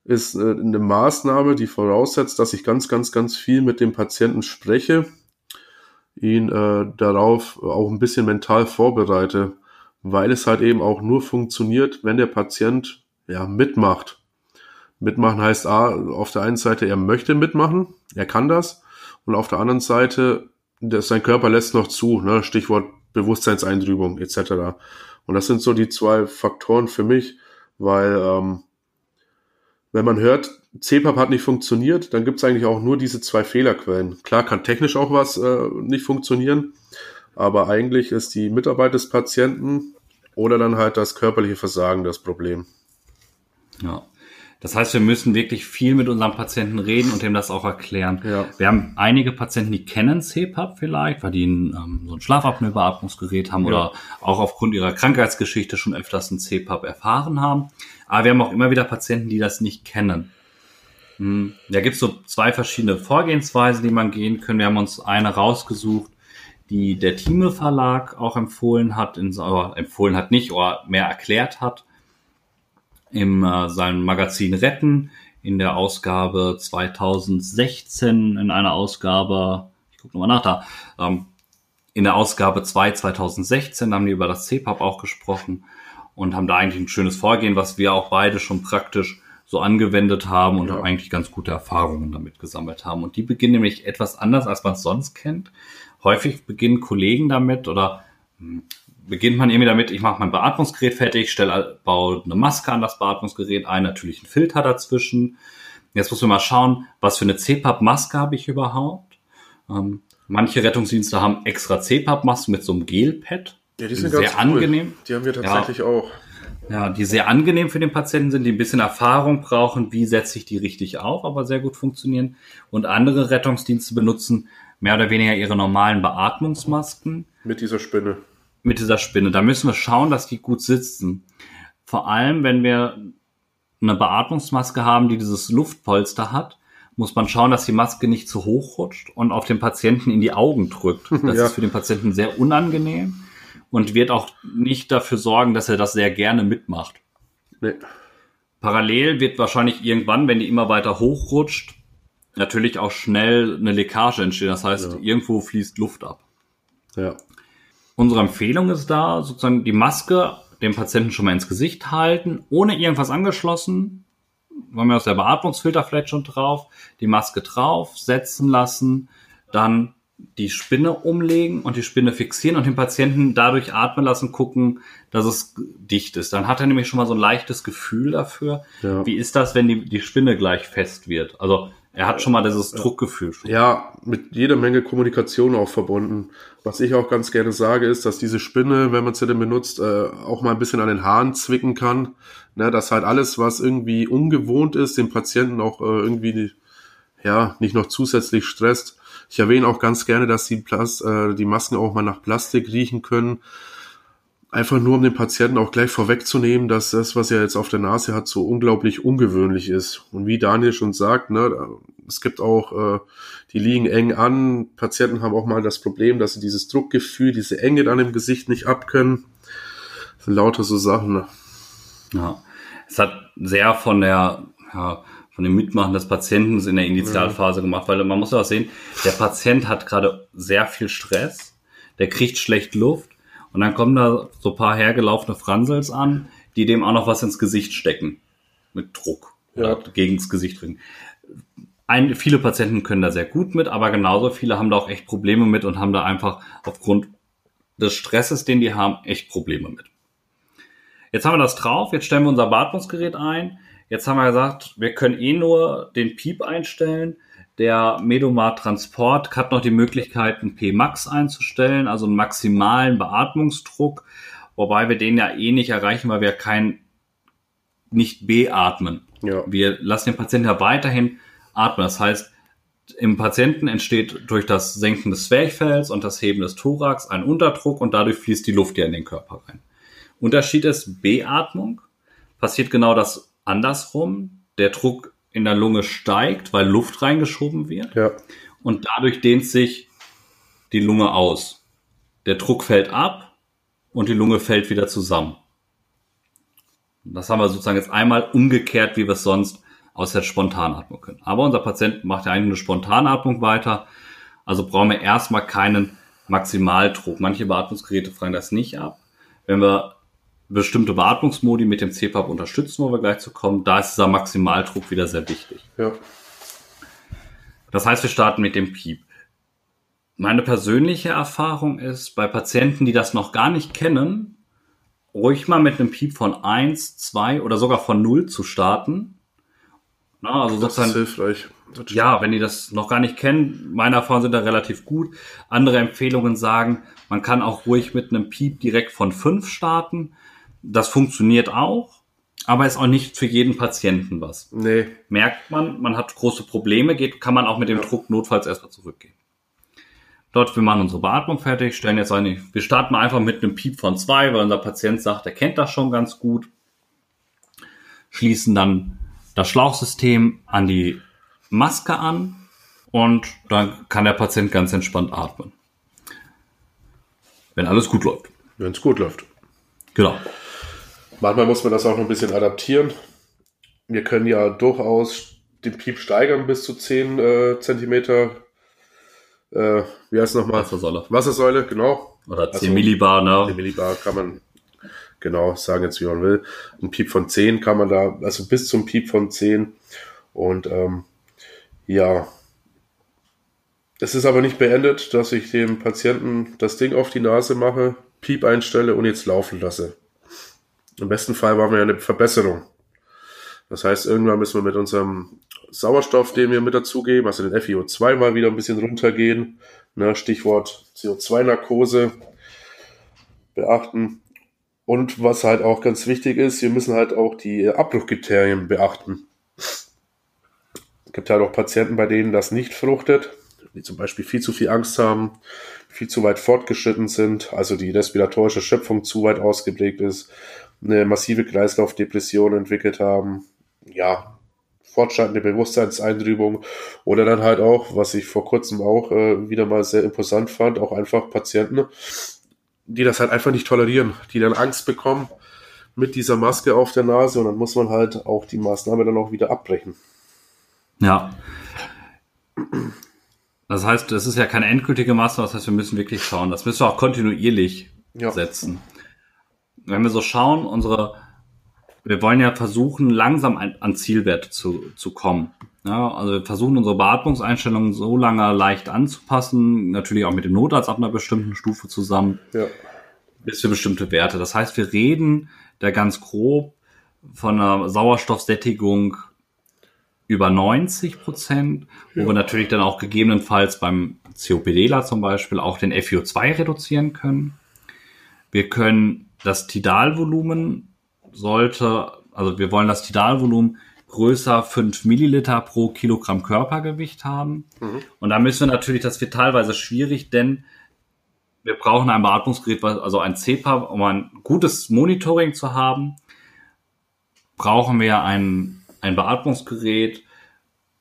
ist äh, eine Maßnahme, die voraussetzt, dass ich ganz, ganz, ganz viel mit dem Patienten spreche, ihn äh, darauf auch ein bisschen mental vorbereite, weil es halt eben auch nur funktioniert, wenn der Patient ja mitmacht. Mitmachen heißt A, auf der einen Seite, er möchte mitmachen, er kann das, und auf der anderen Seite, das, sein Körper lässt noch zu, ne? Stichwort Bewusstseinseintrübung etc. Und das sind so die zwei Faktoren für mich, weil ähm, wenn man hört, CPAP hat nicht funktioniert, dann gibt es eigentlich auch nur diese zwei Fehlerquellen. Klar kann technisch auch was äh, nicht funktionieren, aber eigentlich ist die Mitarbeit des Patienten oder dann halt das körperliche Versagen das Problem. Ja. Das heißt, wir müssen wirklich viel mit unserem Patienten reden und dem das auch erklären. Ja. Wir haben einige Patienten, die kennen CPAP vielleicht, weil die ein, ähm, so ein Schlafapnoe-Beatmungsgerät haben ja. oder auch aufgrund ihrer Krankheitsgeschichte schon öfters ein CPAP erfahren haben. Aber wir haben auch immer wieder Patienten, die das nicht kennen. Hm. Da gibt es so zwei verschiedene Vorgehensweisen, die man gehen können. Wir haben uns eine rausgesucht, die der Thieme Verlag auch empfohlen hat, in, empfohlen hat nicht, oder mehr erklärt hat im äh, seinem Magazin Retten in der Ausgabe 2016 in einer Ausgabe, ich gucke nochmal nach da, ähm, in der Ausgabe 2 2016 haben die über das CPAP auch gesprochen und haben da eigentlich ein schönes Vorgehen, was wir auch beide schon praktisch so angewendet haben und ja. eigentlich ganz gute Erfahrungen damit gesammelt haben. Und die beginnen nämlich etwas anders, als man es sonst kennt. Häufig beginnen Kollegen damit oder hm, beginnt man irgendwie damit, ich mache mein Beatmungsgerät fertig, stelle, baue eine Maske an das Beatmungsgerät ein, natürlich einen Filter dazwischen. Jetzt muss man mal schauen, was für eine CPAP-Maske habe ich überhaupt. Ähm, manche Rettungsdienste haben extra CPAP-Masken mit so einem Gelpad. Ja, die sind sehr cool. angenehm. Die haben wir tatsächlich ja. auch. Ja, die sehr angenehm für den Patienten sind, die ein bisschen Erfahrung brauchen, wie setze ich die richtig auf, aber sehr gut funktionieren. Und andere Rettungsdienste benutzen mehr oder weniger ihre normalen Beatmungsmasken. Mit dieser Spinne mit dieser Spinne. Da müssen wir schauen, dass die gut sitzen. Vor allem, wenn wir eine Beatmungsmaske haben, die dieses Luftpolster hat, muss man schauen, dass die Maske nicht zu hoch rutscht und auf den Patienten in die Augen drückt. <laughs> Das ja. ist für den Patienten sehr unangenehm und wird auch nicht dafür sorgen, dass er das sehr gerne mitmacht. Nee. Parallel wird wahrscheinlich irgendwann, wenn die immer weiter hochrutscht, natürlich auch schnell eine Leckage entstehen. Das heißt, ja. irgendwo fließt Luft ab. Ja. Unsere Empfehlung ist da, sozusagen die Maske dem Patienten schon mal ins Gesicht halten, ohne irgendwas angeschlossen. Haben wir aus der Beatmungsfilter vielleicht schon drauf, die Maske drauf, setzen lassen, dann die Spinne umlegen und die Spinne fixieren und den Patienten dadurch atmen lassen, gucken, dass es dicht ist. Dann hat er nämlich schon mal so ein leichtes Gefühl dafür. Ja. Wie ist das, wenn die, die Spinne gleich fest wird? Also er hat schon mal dieses Druckgefühl. Schon. Ja, mit jeder Menge Kommunikation auch verbunden. Was ich auch ganz gerne sage, ist, dass diese Spinne, wenn man sie denn benutzt, äh, auch mal ein bisschen an den Haaren zwicken kann. Ne, dass halt alles, was irgendwie ungewohnt ist, den Patienten auch äh, irgendwie ja nicht noch zusätzlich stresst. Ich erwähne auch ganz gerne, dass die, Plast äh, die Masken auch mal nach Plastik riechen können. Einfach nur, um den Patienten auch gleich vorwegzunehmen, dass das, was er jetzt auf der Nase hat, so unglaublich ungewöhnlich ist. Und wie Daniel schon sagt, ne, es gibt auch, äh, die liegen eng an. Patienten haben auch mal das Problem, dass sie dieses Druckgefühl, diese Enge dann im Gesicht nicht abkönnen. Das sind lauter so Sachen. Ne? Ja, es hat sehr von der, ja, von dem Mitmachen des Patienten in der Initialphase ja. gemacht, weil man muss ja auch sehen, der Patient hat gerade sehr viel Stress, der kriegt schlecht Luft und dann kommen da so paar hergelaufene Franzels an, die dem auch noch was ins Gesicht stecken. Mit Druck. Ja. Gegen das Gesicht bringen. Ein, viele Patienten können da sehr gut mit, aber genauso viele haben da auch echt Probleme mit und haben da einfach aufgrund des Stresses, den die haben, echt Probleme mit. Jetzt haben wir das drauf, jetzt stellen wir unser Beatmungsgerät ein. Jetzt haben wir gesagt, wir können eh nur den Piep einstellen. Der Medomar Transport hat noch die Möglichkeit, einen P-Max einzustellen, also einen maximalen Beatmungsdruck, wobei wir den ja eh nicht erreichen, weil wir kein nicht beatmen. Ja. Wir lassen den Patienten ja weiterhin atmen. Das heißt, im Patienten entsteht durch das Senken des Zwerchfells und das Heben des Thorax ein Unterdruck und dadurch fließt die Luft ja in den Körper rein. Unterschied ist Beatmung. Passiert genau das andersrum. Der Druck in der Lunge steigt, weil Luft reingeschoben wird. Ja. Und dadurch dehnt sich die Lunge aus. Der Druck fällt ab und die Lunge fällt wieder zusammen. Das haben wir sozusagen jetzt einmal umgekehrt, wie wir es sonst aus der Spontanatmung können. Aber unser Patient macht ja eigentlich eine Spontanatmung weiter. Also brauchen wir erstmal keinen Maximaldruck. Manche Beatmungsgeräte fragen das nicht ab. Wenn wir bestimmte Beatmungsmodi mit dem CPAP unterstützen, wo wir gleich zu kommen, da ist dieser Maximaldruck wieder sehr wichtig. Ja. Das heißt, wir starten mit dem Piep. Meine persönliche Erfahrung ist, bei Patienten, die das noch gar nicht kennen, ruhig mal mit einem Piep von 1, 2 oder sogar von 0 zu starten. Na, also das ist hilfreich. Ja, wenn die das noch gar nicht kennen, meine Erfahrungen sind da relativ gut. Andere Empfehlungen sagen, man kann auch ruhig mit einem Piep direkt von 5 starten. Das funktioniert auch, aber ist auch nicht für jeden Patienten was. Nee. Merkt man, man hat große Probleme, geht, kann man auch mit dem ja. Druck notfalls erstmal zurückgehen. Dort, wir machen unsere Beatmung fertig, stellen jetzt eine, wir starten mal einfach mit einem Piep von zwei, weil unser Patient sagt, er kennt das schon ganz gut. Schließen dann das Schlauchsystem an die Maske an und dann kann der Patient ganz entspannt atmen. Wenn alles gut läuft. Wenn es gut läuft. Genau. Manchmal muss man das auch noch ein bisschen adaptieren. Wir können ja durchaus den Piep steigern bis zu 10 äh, Zentimeter äh, wie heißt es nochmal? Wassersäule. Wassersäule, genau. Oder 10 also, Millibar, ne? 10 Millibar kann man genau sagen jetzt, wie man will. Ein Piep von 10 kann man da, also bis zum Piep von 10. Und ähm, ja, es ist aber nicht beendet, dass ich dem Patienten das Ding auf die Nase mache, Piep einstelle und jetzt laufen lasse. Im besten Fall machen wir ja eine Verbesserung. Das heißt, irgendwann müssen wir mit unserem Sauerstoff, den wir mit dazugeben, also den FiO2 mal wieder ein bisschen runtergehen. Ne, Stichwort CO2-Narkose beachten. Und was halt auch ganz wichtig ist, wir müssen halt auch die Abbruchkriterien beachten. Es gibt halt auch Patienten, bei denen das nicht fruchtet, die zum Beispiel viel zu viel Angst haben, viel zu weit fortgeschritten sind, also die respiratorische Schöpfung zu weit ausgeprägt ist, eine massive Kreislaufdepression entwickelt haben, ja, fortschreitende Bewusstseinseintrübung oder dann halt auch, was ich vor kurzem auch äh, wieder mal sehr imposant fand, auch einfach Patienten, die das halt einfach nicht tolerieren, die dann Angst bekommen mit dieser Maske auf der Nase und dann muss man halt auch die Maßnahme dann auch wieder abbrechen. Ja. Das heißt, das ist ja keine endgültige Maßnahme, das heißt, wir müssen wirklich schauen. Das müssen wir auch kontinuierlich ja. setzen. Wenn wir so schauen, unsere wir wollen ja versuchen, langsam an, an Zielwerte zu, zu kommen. Ja, also wir versuchen unsere Beatmungseinstellungen so lange leicht anzupassen, natürlich auch mit dem Notarzt ab einer bestimmten Stufe zusammen, ja. bis für bestimmte Werte. Das heißt, wir reden da ganz grob von einer Sauerstoffsättigung über 90 Prozent, wo ja. wir natürlich dann auch gegebenenfalls beim COPDler zum Beispiel auch den FiO2 reduzieren können. Wir können das Tidalvolumen sollte, also wir wollen das Tidalvolumen größer 5 Milliliter pro Kilogramm Körpergewicht haben. Mhm. Und da müssen wir natürlich, das wird teilweise schwierig, denn wir brauchen ein Beatmungsgerät, also ein CPAP, um ein gutes Monitoring zu haben, brauchen wir ein, ein Beatmungsgerät,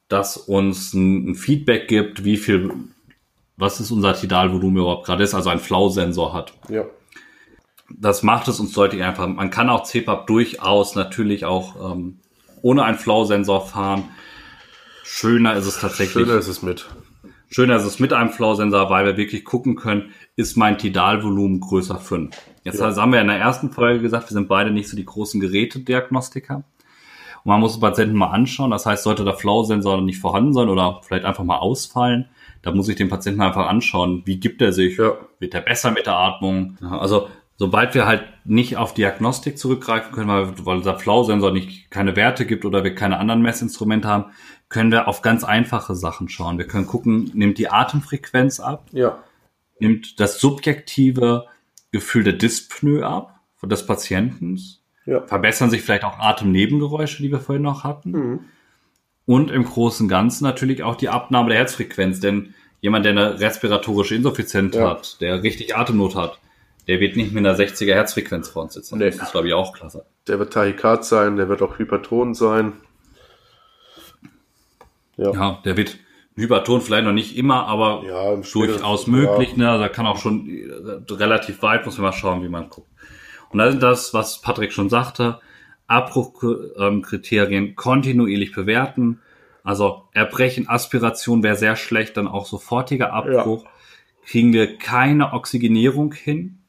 das uns ein, ein Feedback gibt, wie viel, was ist unser Tidalvolumen überhaupt gerade ist, also ein Flow-Sensor hat. Ja das macht es uns deutlich einfacher. Man kann auch CPAP durchaus natürlich auch ähm, ohne einen Flow-Sensor fahren. Schöner ist es tatsächlich. Schöner ist es mit. Schöner ist es mit einem Flow-Sensor, weil wir wirklich gucken können, ist mein Tidalvolumen größer 5. Jetzt ja. haben wir in der ersten Folge gesagt, wir sind beide nicht so die großen Gerätediagnostiker. Und man muss den Patienten mal anschauen. Das heißt, sollte der Flow-Sensor nicht vorhanden sein oder vielleicht einfach mal ausfallen, da muss ich den Patienten einfach anschauen, wie gibt er sich, ja. wird er besser mit der Atmung. Also sobald wir halt nicht auf Diagnostik zurückgreifen können, weil, weil unser Flow-Sensor nicht keine Werte gibt oder wir keine anderen Messinstrumente haben, können wir auf ganz einfache Sachen schauen. Wir können gucken, nimmt die Atemfrequenz ab? Ja. Nimmt das subjektive Gefühl der Dyspnoe ab des Patienten? Ja. Verbessern sich vielleicht auch Atemnebengeräusche, die wir vorhin noch hatten? Mhm. Und im Großen und Ganzen natürlich auch die Abnahme der Herzfrequenz, denn jemand, der eine respiratorische Insuffizienz ja. hat, der richtig Atemnot hat, der wird nicht mit einer 60er Herzfrequenz vor uns sitzen. Nee. Das ist, glaube ich, auch klasse. Der wird Tachykard sein, der wird auch Hyperton sein. Ja, ja der wird Hyperton vielleicht noch nicht immer, aber ja, durchaus möglich. Ja. Ne? Also kann auch schon äh, relativ weit, muss man mal schauen, wie man guckt. Und da sind das, was Patrick schon sagte, Abbruchkriterien kontinuierlich bewerten. Also Erbrechen, Aspiration wäre sehr schlecht, dann auch sofortiger Abbruch. Ja. Kriegen wir keine Oxygenierung hin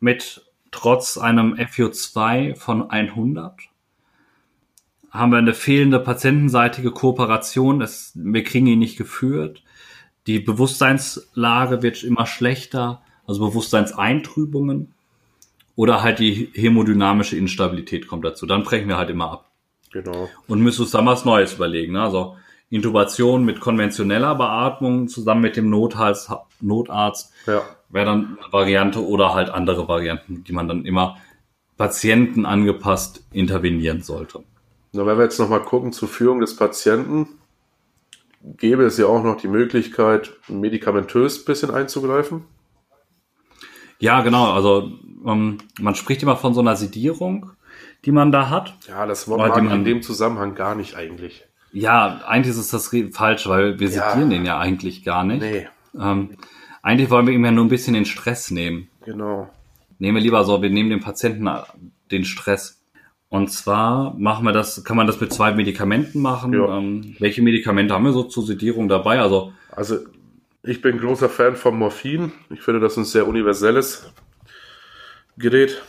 mit trotz einem FO2 von 100. Haben wir eine fehlende patientenseitige Kooperation, es, wir kriegen ihn nicht geführt. Die Bewusstseinslage wird immer schlechter, also Bewusstseinseintrübungen. Oder halt die hämodynamische Instabilität kommt dazu. Dann brechen wir halt immer ab. Genau. Und müssen uns dann was Neues überlegen. Ne? Also Intubation mit konventioneller Beatmung zusammen mit dem Notarzt, Notarzt ja. wäre dann eine Variante oder halt andere Varianten, die man dann immer Patienten angepasst intervenieren sollte. Na, wenn wir jetzt nochmal gucken zur Führung des Patienten, gäbe es ja auch noch die Möglichkeit, medikamentös ein bisschen einzugreifen. Ja, genau. Also ähm, man spricht immer von so einer Sedierung, die man da hat. Ja, das mag man in dem Zusammenhang gar nicht eigentlich. Ja, eigentlich ist das falsch, weil wir ja. sedieren den ja eigentlich gar nicht. Nee. Ähm, eigentlich wollen wir ihm ja nur ein bisschen den Stress nehmen. Genau. Nehmen wir lieber so, wir nehmen dem Patienten den Stress. Und zwar machen wir das, kann man das mit zwei Medikamenten machen. Ja. Ähm, welche Medikamente haben wir so zur Sedierung dabei? Also, also ich bin großer Fan von Morphin. Ich finde, das ist ein sehr universelles Gerät.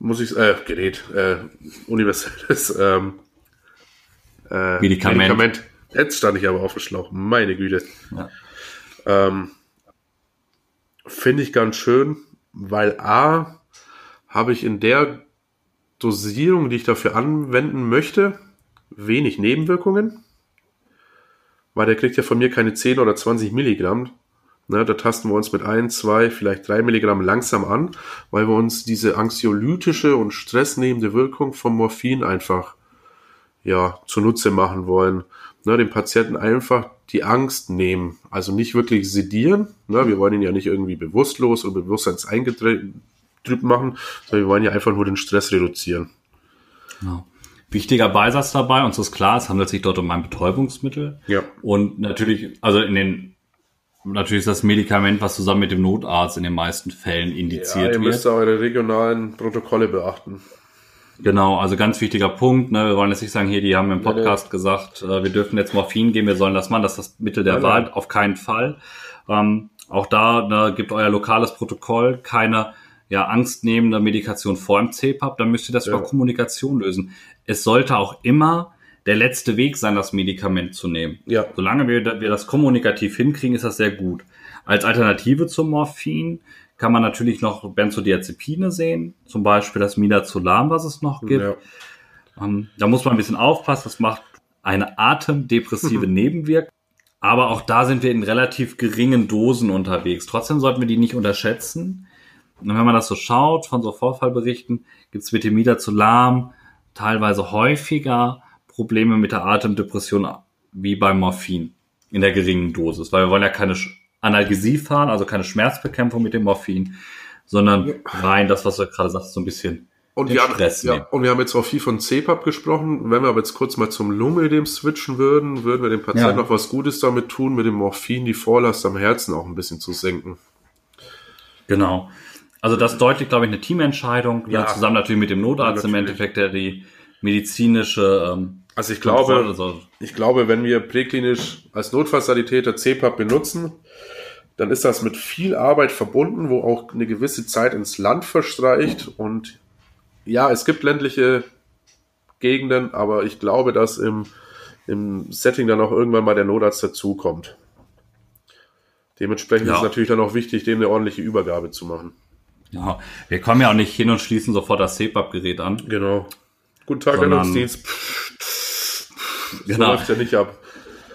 Muss ich, äh, Gerät, äh, universelles <laughs> ähm, äh, Medikament. Medikament. Jetzt stand ich aber auf dem Schlauch. Meine Güte. Ja. Ähm, finde ich ganz schön, weil A, habe ich in der Dosierung, die ich dafür anwenden möchte, wenig Nebenwirkungen weil der kriegt ja von mir keine 10 oder 20 Milligramm. Ne, da tasten wir uns mit 1, 2, vielleicht 3 Milligramm langsam an, weil wir uns diese anxiolytische und stressnehmende Wirkung vom Morphin einfach ja, zunutze machen wollen. Ne, dem Patienten einfach die Angst nehmen. Also nicht wirklich sedieren. Ne, wir wollen ihn ja nicht irgendwie bewusstlos oder bewusstseinseingetrübt machen, sondern wir wollen ja einfach nur den Stress reduzieren. Genau wichtiger Beisatz dabei. Uns ist klar, es handelt sich dort um ein Betäubungsmittel. Ja. Und natürlich, also in den, natürlich ist das Medikament, was zusammen mit dem Notarzt in den meisten Fällen indiziert ja, ihr wird. Ihr müsst eure regionalen Protokolle beachten. Genau, also ganz wichtiger Punkt. Ne? Wir wollen jetzt nicht sagen, hier, die haben im Podcast ja, gesagt, äh, wir dürfen jetzt Morphin geben, wir sollen das machen. Das ist das Mittel der ja, Wahl, auf keinen Fall. Ähm, auch da ne, gibt euer lokales Protokoll keine ja, angstnehmende Medikation vor dem CPAP, dann müsst ihr das über Kommunikation lösen. Es sollte auch immer der letzte Weg sein, das Medikament zu nehmen. Ja. Solange wir, wir das kommunikativ hinkriegen, ist das sehr gut. Als Alternative zum Morphin kann man natürlich noch Benzodiazepine sehen, zum Beispiel das Midazolam, was es noch gibt. Ja. Ähm, da muss man ein bisschen aufpassen, das macht eine atemdepressive <laughs> Nebenwirkung. Aber auch da sind wir in relativ geringen Dosen unterwegs. Trotzdem sollten wir die nicht unterschätzen. Und wenn man das so schaut, von so Vorfallberichten, gibt es Vitamin teilweise häufiger Probleme mit der Atemdepression wie beim Morphin in der geringen Dosis, weil wir wollen ja keine Analgesie fahren, also keine Schmerzbekämpfung mit dem Morphin, sondern rein das, was du gerade sagst, so ein bisschen und wir, haben, ja, und wir haben jetzt auch viel von CPAP gesprochen. Wenn wir aber jetzt kurz mal zum Lumidem switchen würden, würden wir dem Patienten ja. noch was Gutes damit tun, mit dem Morphin die Vorlast am Herzen auch ein bisschen zu senken. Genau. Also das deutlich, glaube ich, eine Teamentscheidung, ja. zusammen natürlich mit dem Notarzt ja, im Endeffekt, der die medizinische ähm, also ich glaube, ich glaube, wenn wir präklinisch als Notfallsanitäter CPAP benutzen, dann ist das mit viel Arbeit verbunden, wo auch eine gewisse Zeit ins Land verstreicht. Und ja, es gibt ländliche Gegenden, aber ich glaube, dass im, im Setting dann auch irgendwann mal der Notarzt dazukommt. Dementsprechend ja. ist es natürlich dann auch wichtig, dem eine ordentliche Übergabe zu machen. Ja, wir kommen ja auch nicht hin und schließen sofort das CPAP-Gerät an. Genau. Guten Tag, Herr Nutzdienst. Genau. So läuft ja nicht ab.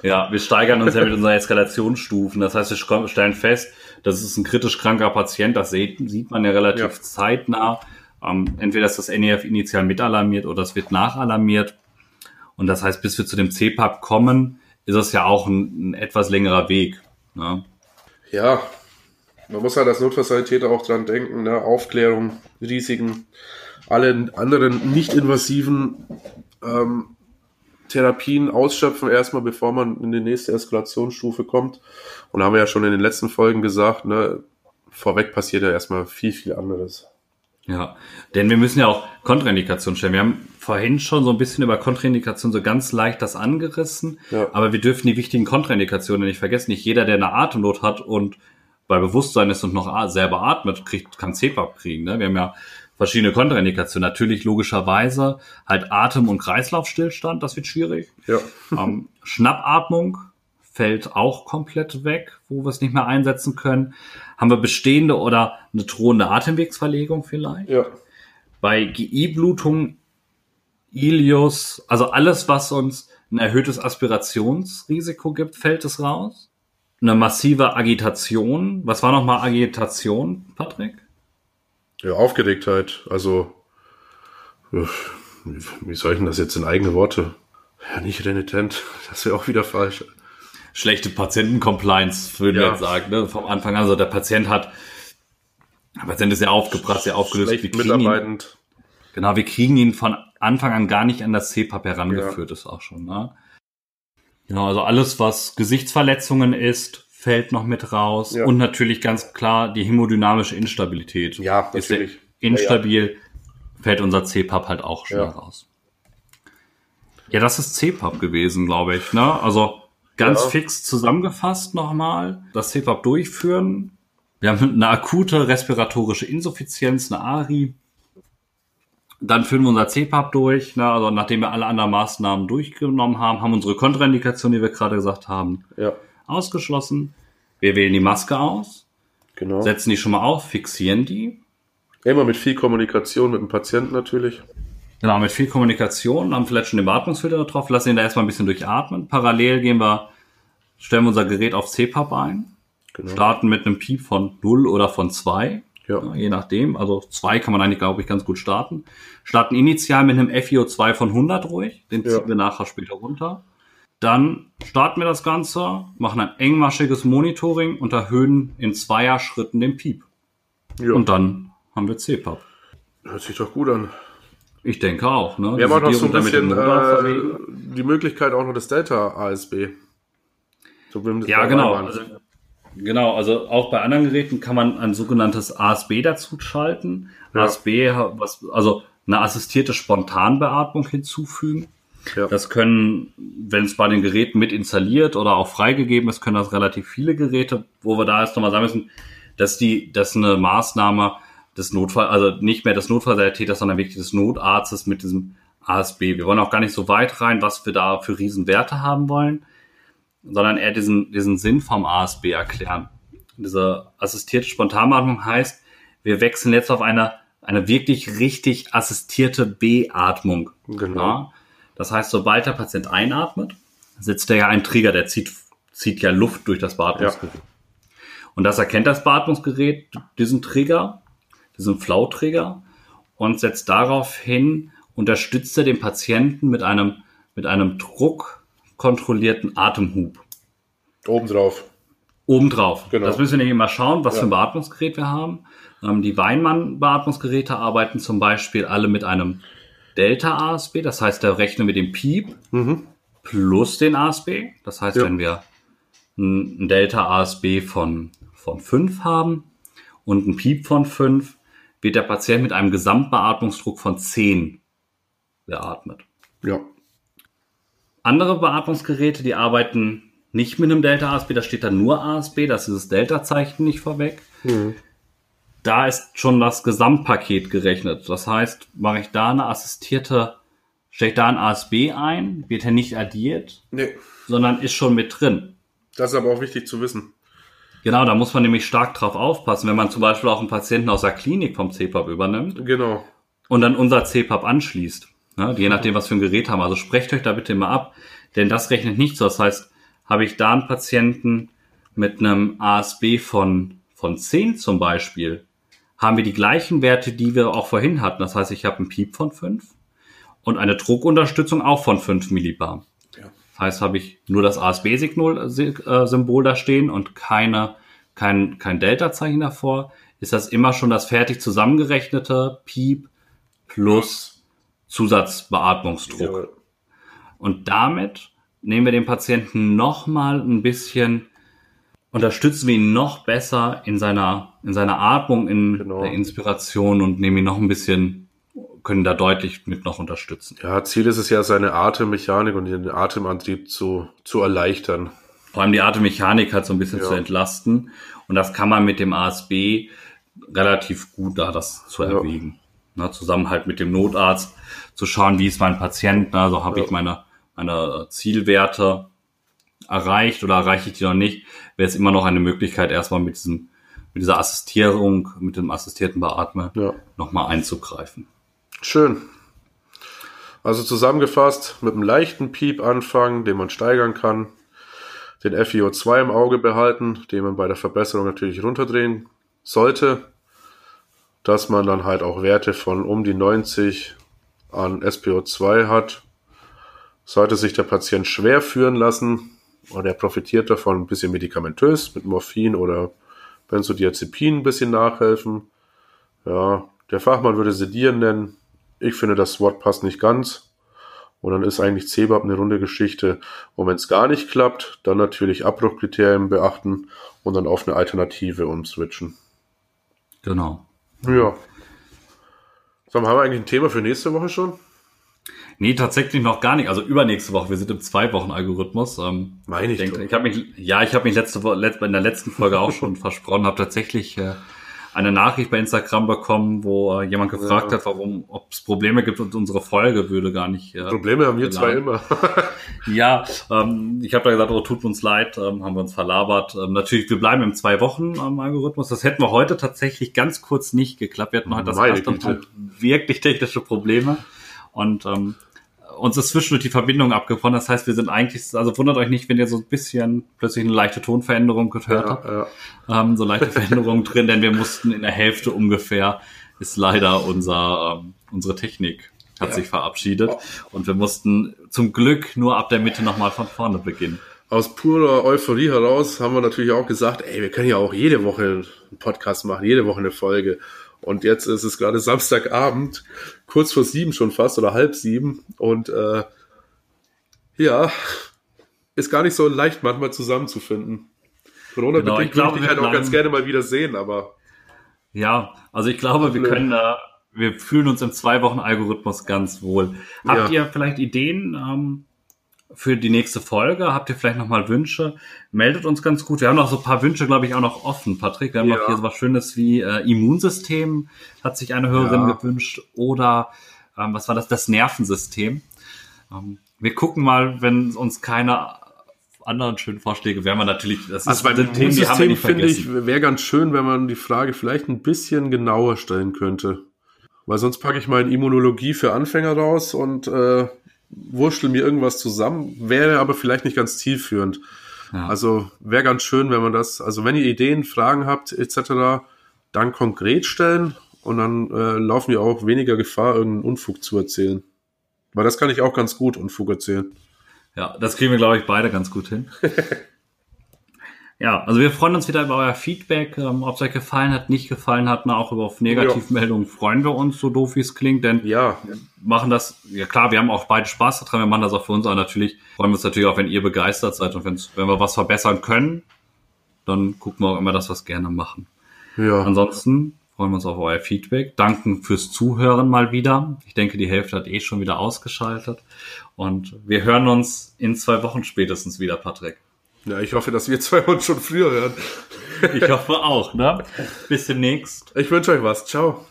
Ja, wir steigern uns ja mit unseren Eskalationsstufen. Das heißt, wir stellen fest, das ist ein kritisch kranker Patient. Das sieht, man ja relativ ja. zeitnah. Ähm, entweder ist das NEF initial mitalarmiert oder es wird nachalarmiert. Und das heißt, bis wir zu dem CPAP kommen, ist es ja auch ein, ein etwas längerer Weg. Ne? Ja, man muss halt als Notfallsanitäter auch dran denken, ne? Aufklärung, Risiken, alle anderen nicht-invasiven ähm, Therapien ausschöpfen erstmal, bevor man in die nächste Eskalationsstufe kommt. Und haben wir ja schon in den letzten Folgen gesagt, ne, vorweg passiert ja erstmal viel, viel anderes. Ja, denn wir müssen ja auch Kontraindikationen stellen. Wir haben vorhin schon so ein bisschen über Kontraindikationen so ganz leicht das angerissen, ja. aber wir dürfen die wichtigen Kontraindikationen nicht vergessen. Nicht jeder, der eine Atemnot hat und bei Bewusstsein ist und noch selber atmet, kriegt, kann CPAP kriegen. Ne? Wir haben ja verschiedene Kontraindikationen. Natürlich logischerweise halt Atem- und Kreislaufstillstand, das wird schwierig. Ja. <laughs> Ähm, Schnappatmung fällt auch komplett weg, wo wir es nicht mehr einsetzen können. Haben wir bestehende oder eine drohende Atemwegsverlegung vielleicht? Ja. Bei GI-Blutung, Ilius, also alles, was uns ein erhöhtes Aspirationsrisiko gibt, fällt es raus. Eine massive Agitation. Was war nochmal Agitation, Patrick? Ja, Aufgeregtheit. Also, wie soll ich denn das jetzt in eigene Worte? Ja, nicht renitent. Das wäre auch wieder falsch. Schlechte Patienten-Compliance, würden ja. wir jetzt sagen, ne? vom Anfang an. Also der Patient hat, der Patient ist ja aufgebracht, sehr aufgelöst. Schlecht mitarbeitend. Ihn, genau, wir kriegen ihn von Anfang an gar nicht an das CPAP herangeführt, ja. ist auch schon. Ne? Genau, also alles, was Gesichtsverletzungen ist, fällt noch mit raus. Ja. Und natürlich ganz klar die hämodynamische Instabilität. Ja, natürlich. Ist instabil, ja, ja. fällt unser CPAP halt auch schnell raus. Ja, das ist CPAP gewesen, glaube ich. Ne? Also ganz fix zusammengefasst nochmal. Das CPAP durchführen. Wir haben eine akute respiratorische Insuffizienz, eine ARI. Dann führen wir unser CPAP durch, ne? also nachdem wir alle anderen Maßnahmen durchgenommen haben, haben unsere Kontraindikation, die wir gerade gesagt haben, ja ausgeschlossen. Wir wählen die Maske aus, genau. setzen die schon mal auf, fixieren die. Immer mit viel Kommunikation mit dem Patienten natürlich. Genau, mit viel Kommunikation, haben vielleicht schon den Beatmungsfilter drauf, lassen ihn da erstmal ein bisschen durchatmen. Parallel gehen wir, stellen wir unser Gerät auf CPAP ein, genau. starten mit einem Piep von 0 oder von 2, ja. je nachdem. Also 2 kann man eigentlich, glaube ich, ganz gut starten. Starten initial mit einem FiO2 von 100 ruhig, den ziehen ja. wir nachher später runter. Dann starten wir das Ganze, machen ein engmaschiges Monitoring und erhöhen in Zweier-Schritten den Piep. Ja. Und dann haben wir CPAP. Hört sich doch gut an. Ich denke auch. Ne? Wir haben auch noch so ein bisschen äh, die Möglichkeit auch noch des Delta-ASB. So, ja, genau. Also, genau, also auch bei anderen Geräten kann man ein sogenanntes ASB dazu schalten. Ja. ASB, was, also eine assistierte Spontanbeatmung hinzufügen. Ja. Das können, wenn es bei den Geräten mit installiert oder auch freigegeben ist, können das relativ viele Geräte, wo wir da jetzt nochmal sagen müssen, dass die, dass eine Maßnahme des Notfall, also nicht mehr des Notfallsanitäters, sondern wirklich des Notarztes mit diesem ASB. Wir wollen auch gar nicht so weit rein, was wir da für Riesenwerte haben wollen, sondern eher diesen, diesen Sinn vom ASB erklären. Diese assistierte Spontanatmung heißt, wir wechseln jetzt auf eine, eine wirklich richtig assistierte Beatmung. Genau. Ja? Das heißt, sobald der Patient einatmet, sitzt er ja ein Trigger, der zieht, zieht ja Luft durch das Beatmungsgerät. Ja. Und das erkennt das Beatmungsgerät, diesen Trigger, diesen Flow-Trigger und setzt daraufhin, unterstützt er den Patienten mit einem, mit einem druckkontrollierten Atemhub. Obendrauf. Obendrauf. Genau. Das müssen wir nämlich immer schauen, was ja. für ein Beatmungsgerät wir haben. Ähm, die Weinmann-Beatmungsgeräte arbeiten zum Beispiel alle mit einem Delta-ASB, das heißt, da rechnen wir den Piep mhm. plus den ASB. Das heißt, ja. wenn wir ein Delta-ASB von, von 5 haben und ein Piep von 5, wird der Patient mit einem Gesamtbeatmungsdruck von 10 beatmet. Ja. Andere Beatmungsgeräte, die arbeiten nicht mit einem Delta-ASB, da steht dann nur ASB, das ist das Delta-Zeichen nicht vorweg. Mhm da ist schon das Gesamtpaket gerechnet. Das heißt, mache ich da eine assistierte, stelle ich da ein ASB ein, wird er nicht addiert, nee. sondern ist schon mit drin. Das ist aber auch wichtig zu wissen. Genau, da muss man nämlich stark drauf aufpassen, wenn man zum Beispiel auch einen Patienten aus der Klinik vom CPAP übernimmt. Genau. Und dann unser CPAP anschließt. Ne, je nachdem, was für ein Gerät haben. Also sprecht euch da bitte mal ab, denn das rechnet nicht so. Das heißt, habe ich da einen Patienten mit einem ASB von, von 10 zum Beispiel, haben wir die gleichen Werte, die wir auch vorhin hatten. Das heißt, ich habe einen Piep von 5 und eine Druckunterstützung auch von 5 Millibar. Ja. Das heißt, habe ich nur das ASB-Symbol da stehen und keine, kein, kein Delta-Zeichen davor, ist das immer schon das fertig zusammengerechnete Piep plus Zusatzbeatmungsdruck. Ja. Und damit nehmen wir dem Patienten nochmal ein bisschen unterstützen wir ihn noch besser in seiner, in seiner Atmung, in Genau. der Inspiration und nehmen ihn noch ein bisschen, können da deutlich mit noch unterstützen. Ja, Ziel ist es ja, seine Atemmechanik und den Atemantrieb zu, zu erleichtern. Vor allem die Atemmechanik halt so ein bisschen Ja. zu entlasten. Und das kann man mit dem ASB relativ gut da das zu Ja. erwägen. Na, zusammen halt mit dem Notarzt zu schauen, wie ist mein Patient, na, also habe Ja. ich meine, meine Zielwerte erreicht oder erreiche ich die noch nicht, wäre es immer noch eine Möglichkeit, erstmal mit diesem, mit dieser Assistierung, mit dem assistierten Beatmen Ja. nochmal einzugreifen. Schön. Also zusammengefasst, mit einem leichten Piep anfangen, den man steigern kann, den FiO2 im Auge behalten, den man bei der Verbesserung natürlich runterdrehen sollte, dass man dann halt auch Werte von um die 90 an SPO2 hat. Sollte sich der Patient schwer führen lassen und er profitiert davon ein bisschen medikamentös mit Morphin oder Benzodiazepin ein bisschen nachhelfen. Ja, der Fachmann würde Sedieren nennen. Ich finde, das Wort passt nicht ganz. Und dann ist eigentlich CBAP eine runde Geschichte. Und wenn es gar nicht klappt, dann natürlich Abbruchkriterien beachten und dann auf eine Alternative umswitchen. Genau. Ja. So, haben wir eigentlich ein Thema für nächste Woche schon? Nee, tatsächlich noch gar nicht. Also übernächste Woche. Wir sind im zwei-Wochen-Algorithmus. Ähm, Meine ich denke, ich habe mich, ja, ich habe mich letzte Woche, let, in der letzten Folge auch schon <laughs> versprochen, habe tatsächlich äh, eine Nachricht bei Instagram bekommen, wo äh, jemand gefragt Ja. hat, warum, ob es Probleme gibt und unsere Folge würde gar nicht. Äh, Probleme haben wir zwei immer. <laughs> ja, ähm, ich habe da gesagt, oh, tut uns leid, ähm, haben wir uns verlabert. Ähm, natürlich, wir bleiben im zwei Wochen am Algorithmus. Das hätten wir heute tatsächlich ganz kurz nicht geklappt. Wir hatten heute das erste. Mal wirklich technische Probleme und ähm, uns ist zwischendurch die Verbindung abgebrochen. Das heißt, wir sind eigentlich, also wundert euch nicht, wenn ihr so ein bisschen plötzlich eine leichte Tonveränderung gehört habt. ja, ja. Ähm, so leichte <laughs> Veränderungen drin, denn wir mussten in der Hälfte ungefähr ist leider unser ähm, unsere Technik hat Ja. sich verabschiedet und wir mussten zum Glück nur ab der Mitte nochmal von vorne beginnen. Aus purer Euphorie heraus haben wir natürlich auch gesagt, ey, wir können ja auch jede Woche einen Podcast machen, jede Woche eine Folge. Und jetzt ist es gerade Samstagabend, kurz vor sieben schon fast oder halb sieben. Und äh, ja, ist gar nicht so leicht manchmal zusammenzufinden. Corona Genau, ich glaube, würde ich halt auch ganz gerne mal wieder sehen, aber Ja, also ich glaube, wir können da, wir fühlen uns im zwei Wochen Algorithmus ganz wohl. Habt Ja. ihr vielleicht Ideen ähm, für die nächste Folge? Habt ihr vielleicht nochmal Wünsche? Meldet uns ganz gut. Wir haben noch so ein paar Wünsche, glaube ich, auch noch offen, Patrick. Wir haben Ja. noch hier so was Schönes wie äh, Immunsystem, hat sich eine Hörerin Ja. gewünscht. Oder ähm, was war das? Das Nervensystem. Ähm, wir gucken mal, wenn uns keine anderen schönen Vorschläge, werden wir natürlich, das Also beim sind Themen, die haben wir nicht finde ich, wäre ganz schön, wenn man die Frage vielleicht ein bisschen genauer stellen könnte. Weil sonst packe ich meine Immunologie für Anfänger raus und äh, wurschtel mir irgendwas zusammen, wäre aber vielleicht nicht ganz zielführend. Ja. Also wäre ganz schön, wenn man das, also wenn ihr Ideen, Fragen habt etc., dann konkret stellen und dann äh, laufen wir auch weniger Gefahr, irgendeinen Unfug zu erzählen. Weil das kann ich auch ganz gut, Unfug erzählen. Ja, das kriegen wir, glaube ich, beide ganz gut hin. <laughs> ja, also wir freuen uns wieder über euer Feedback, ähm, ob es euch gefallen hat, nicht gefallen hat, na, auch über auf Negativmeldungen freuen wir uns, so doof wie es klingt, denn Ja, wir machen das, ja klar, wir haben auch beide Spaß daran, wir machen das auch für uns, aber natürlich freuen wir uns natürlich auch, wenn ihr begeistert seid und wenn wir was verbessern können, dann gucken wir auch immer, dass wir es gerne machen. ja. Ansonsten freuen wir uns auf euer Feedback. Danken fürs Zuhören mal wieder. Ich denke, die Hälfte hat eh schon wieder ausgeschaltet. Und wir hören uns in zwei Wochen spätestens wieder, Patrick. Ja, ich hoffe, dass wir zwei uns schon früher hören. Ich hoffe auch, ne? Bis demnächst. Ich wünsche euch was. Ciao.